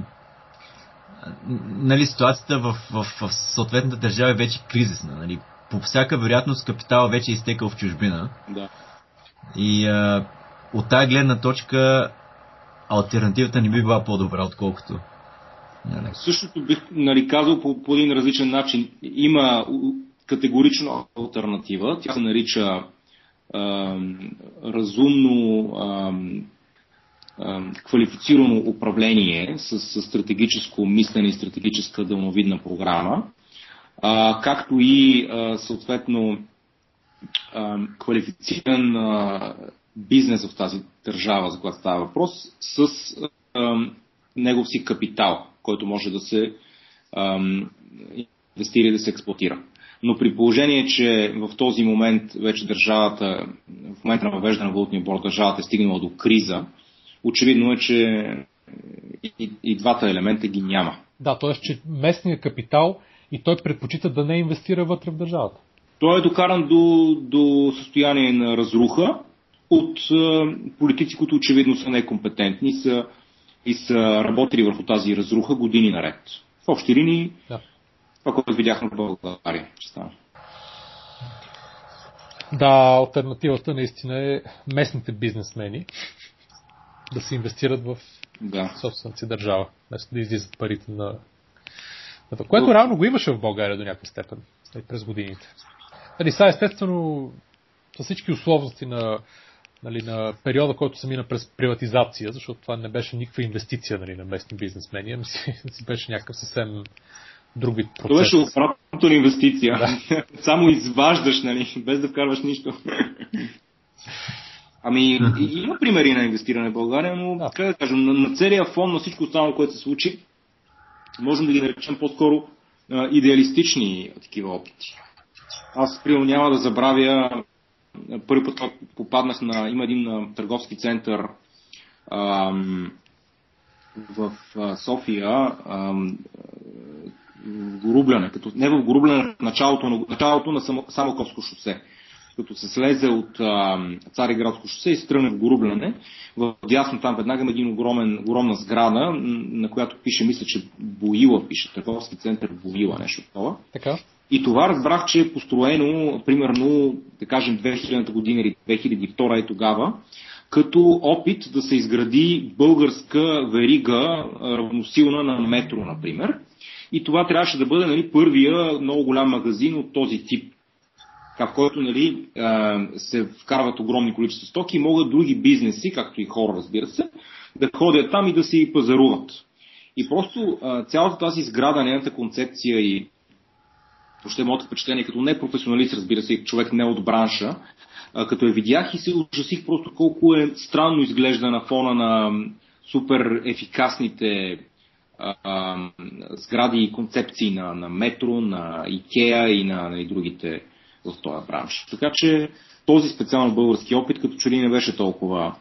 нали, ситуацията в, в, в съответната държава е вече кризисна. Нали. По всяка вероятност капитала вече е изтекал в чужбина. Да. И а, от тази гледна точка альтернативата не би била по-добра, отколкото. Нали. Същото бих нали, казал по, по един различен начин. Има категорично альтернатива. Тя се нарича а, разумно а, квалифицирано управление с, с стратегическо мислене и стратегическа дълновидна програма, а, както и а, съответно а, квалифициран а, бизнес в тази държава, за която става въпрос, с а, негов си капитал, който може да се а, инвестира и да се експлуатира. Но при положение, че в този момент вече държавата, в момента на въвеждане на валутния борт, държавата е стигнала до криза, очевидно е, че и, и двата елемента ги няма. Да, т.е. че местният капитал и той предпочита да не инвестира вътре в държавата. Той е докаран до, до състояние на разруха от политици, които очевидно са некомпетентни са, и са работили върху тази разруха години наред. В общи линии, да. това, което видяхме в България, че става. Да, альтернативата наистина е местните бизнесмени, да се инвестират в да. собствената си държава, вместо да излизат парите на... на това, което реално го имаше в България до някаква степен нали, през годините. Нали, сега естествено с всички условности на, нали, на периода, който се мина през приватизация, защото това не беше никаква инвестиция нали, на местни бизнесмени, ами си, си беше някакъв съвсем друг вид процес. Това беше обратното инвестиция. Да. Само изваждаш, нали, без да вкарваш нищо. Ами, има примери на инвестиране в България, но, да. как да кажем, на, на целия фон на всичко останало, което се случи, можем да ги наречем по-скоро а, идеалистични такива опити. Аз, примерно, няма да забравя, първи път попаднах на, има един а, търговски център а, в а, София, а, в Горубляне, като, не в Горубляне, в началото на, началото на Самоковско шосе като се слезе от а, Цариградско шосе и се тръгне в Горубляне. В дясно там веднага има един огромен, огромна сграда, на която пише, мисля, че Боила пише, търговски център Боила, нещо такова. Така. И това разбрах, че е построено, примерно, да кажем, 2000 година или 2002 е тогава, като опит да се изгради българска верига, равносилна на метро, например. И това трябваше да бъде нали, първия много голям магазин от този тип в който нали, се вкарват огромни количества стоки и могат други бизнеси, както и хора, разбира се, да ходят там и да си пазаруват. И просто цялата тази сграда, нейната концепция и въобще моето впечатление като не професионалист, разбира се, човек не от бранша, като я видях и се ужасих просто колко е странно изглежда на фона на супер ефикасните а, а, сгради и концепции на, на метро, на Икеа и на, на и другите в този бранш. Така че този специално български опит като че ли не беше толкова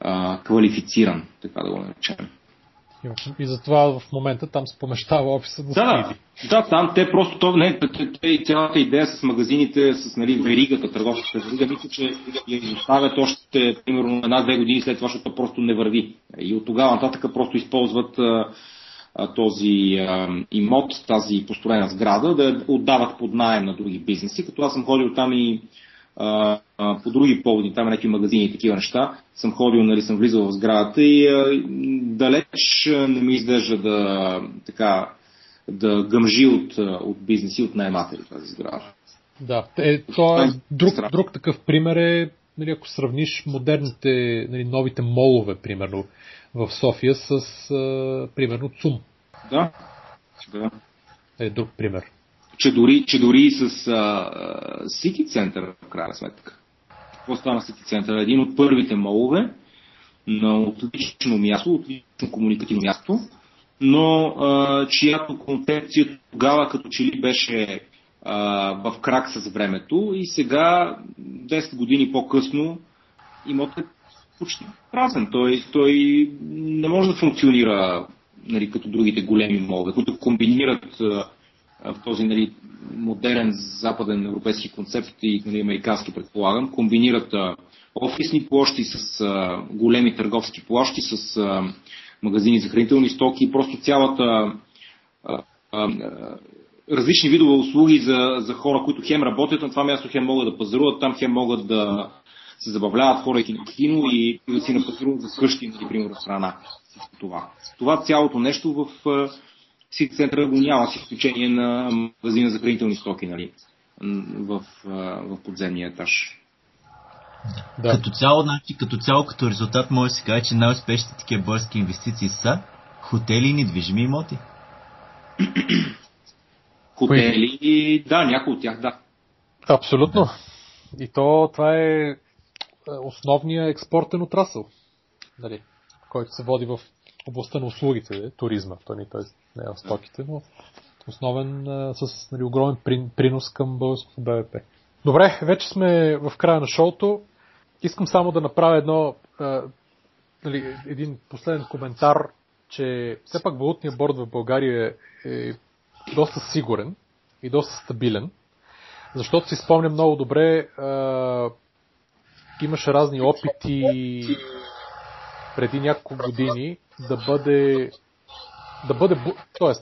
а, квалифициран, така да го наречем. И затова в момента там се помещава офиса на да, да, там те просто, то, не, те, цялата идея с магазините, с нали, веригата, търговската верига, мисля, че я изоставят още примерно една-две години след това, защото просто не върви. И от тогава нататък просто използват а, този а, имот, тази построена сграда, да отдават под найем на други бизнеси, като аз съм ходил там и а, а, по други поводи, там някакви магазини и такива неща, съм ходил, нали, съм влизал в сградата и а, далеч не ми издържа да, така, да гъмжи от, от бизнеси, от найматели тази сграда. Да, е, то е, друг, друг такъв пример е, нали, ако сравниш модерните, нали, новите молове, примерно, в София с, а, примерно, ЦУМ. Да, да. Е друг пример. Че дори, че дори и с Сити Център, в крайна сметка. Какво стана Сити Център? Един от първите молове на отлично място, отлично комуникативно място, но а, чиято концепция тогава като че ли беше а, в крак с времето и сега, 10 години по-късно, имот е почти празен. Той, той не може да функционира нали, като другите големи молове, които комбинират в този нали, модерен западен европейски концепт и нали, американски предполагам, комбинират а, офисни площи с а, големи търговски площи, с а, магазини за хранителни стоки и просто цялата а, а, различни видове услуги за, за хора, които хем работят на това място, хем могат да пазаруват там, хем могат да се забавляват, ходейки на кино и, и да си напазаруват за къщи, например, в страна. Това. Това цялото нещо в Сити центъра го няма, с изключение на магазина за хранителни стоки, нали, в, в подземния етаж. Да. Като цяло, значи, като цяло, като резултат, може да се каже, че най-успешните такива български инвестиции са хотели и недвижими имоти. хотели, да, някои от тях, да. Абсолютно. И то, това е основният експортен отрасъл, нали, който се води в областта на услугите, туризма, то ни, т.е. не в стоките, но основен с нали, огромен принос към българското БВП. Добре, вече сме в края на шоуто. Искам само да направя едно, а, нали, един последен коментар, че все пак валутният борд в България е доста сигурен и доста стабилен, защото си спомням много добре, имаше разни опити преди няколко години да бъде да бъде, т.е.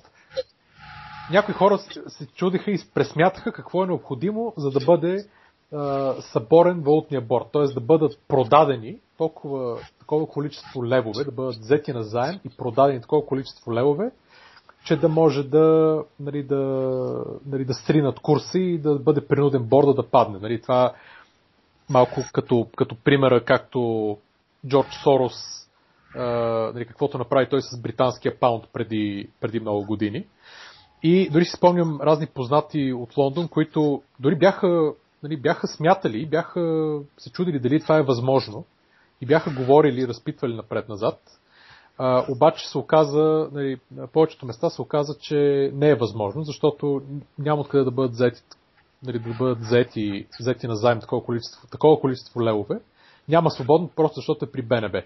някои хора се чудиха и пресмятаха какво е необходимо, за да бъде а, съборен валутния борт, т.е. да бъдат продадени толкова, такова количество левове, да бъдат взети на заем и продадени такова количество левове, че да може да, нали, да, нали, да стринат курси и да бъде принуден борда да падне. Нали, това малко като, като примера, както Джордж Сорос, а, нали, каквото направи той с британския паунд преди, преди много години. И дори си спомням разни познати от Лондон, които дори бяха, нали, бяха смятали, бяха се чудили дали това е възможно и бяха говорили, разпитвали напред-назад. А, обаче се оказа, нали, на повечето места се оказа, че не е възможно, защото няма откъде да бъдат взети, нали, да бъдат взети, взети на заем такова количество, такова количество левове. Няма свободно, просто защото е при БНБ.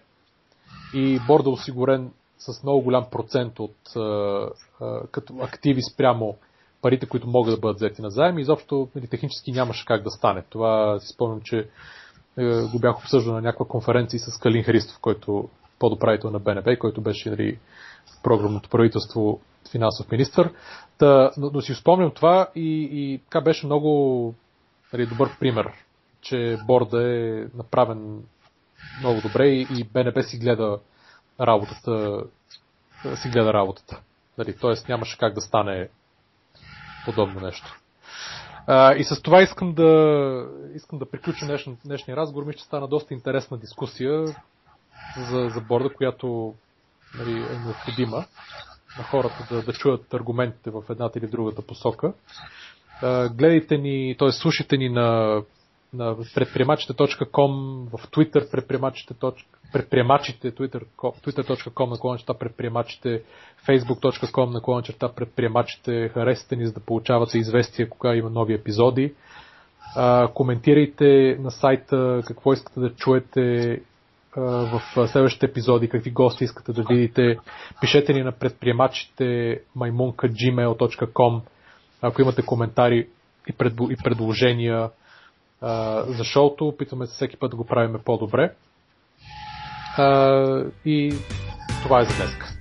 И борда е осигурен с много голям процент от а, а, като активи спрямо парите, които могат да бъдат взети на заем. Изобщо нали, технически нямаше как да стане. Това си спомням, че е, го бях обсъждал на някаква конференция с Калин Христов, който подуправител на БНБ, който беше нали, програмното правителство финансов министр. Та, но, но си спомням това и, и така беше много нали, добър пример, че борда е направен много добре и, и БНБ си гледа работата, си гледа работата. Нали, Тоест нямаше как да стане подобно нещо. А, и с това искам да, искам да приключа днешния, днешния разговор. Мисля, че стана доста интересна дискусия за, за борда, която нали, е необходима на хората да, да чуят аргументите в едната или другата посока. Гледайте ни, т.е. слушайте ни на, на предприемачите.com, в Twitter предприемачите, предприемачите Twitter, twitter.com на клончета предприемачите, facebook.com на клончета предприемачите, харесате ни, за да получавате известия кога има нови епизоди. Коментирайте на сайта какво искате да чуете в следващите епизоди, какви гости искате да видите. Пишете ни на предприемачите maimunka.gmail.com ако имате коментари и, предложения а, за шоуто. Опитваме се всеки път да го правим по-добре. И това е за днес.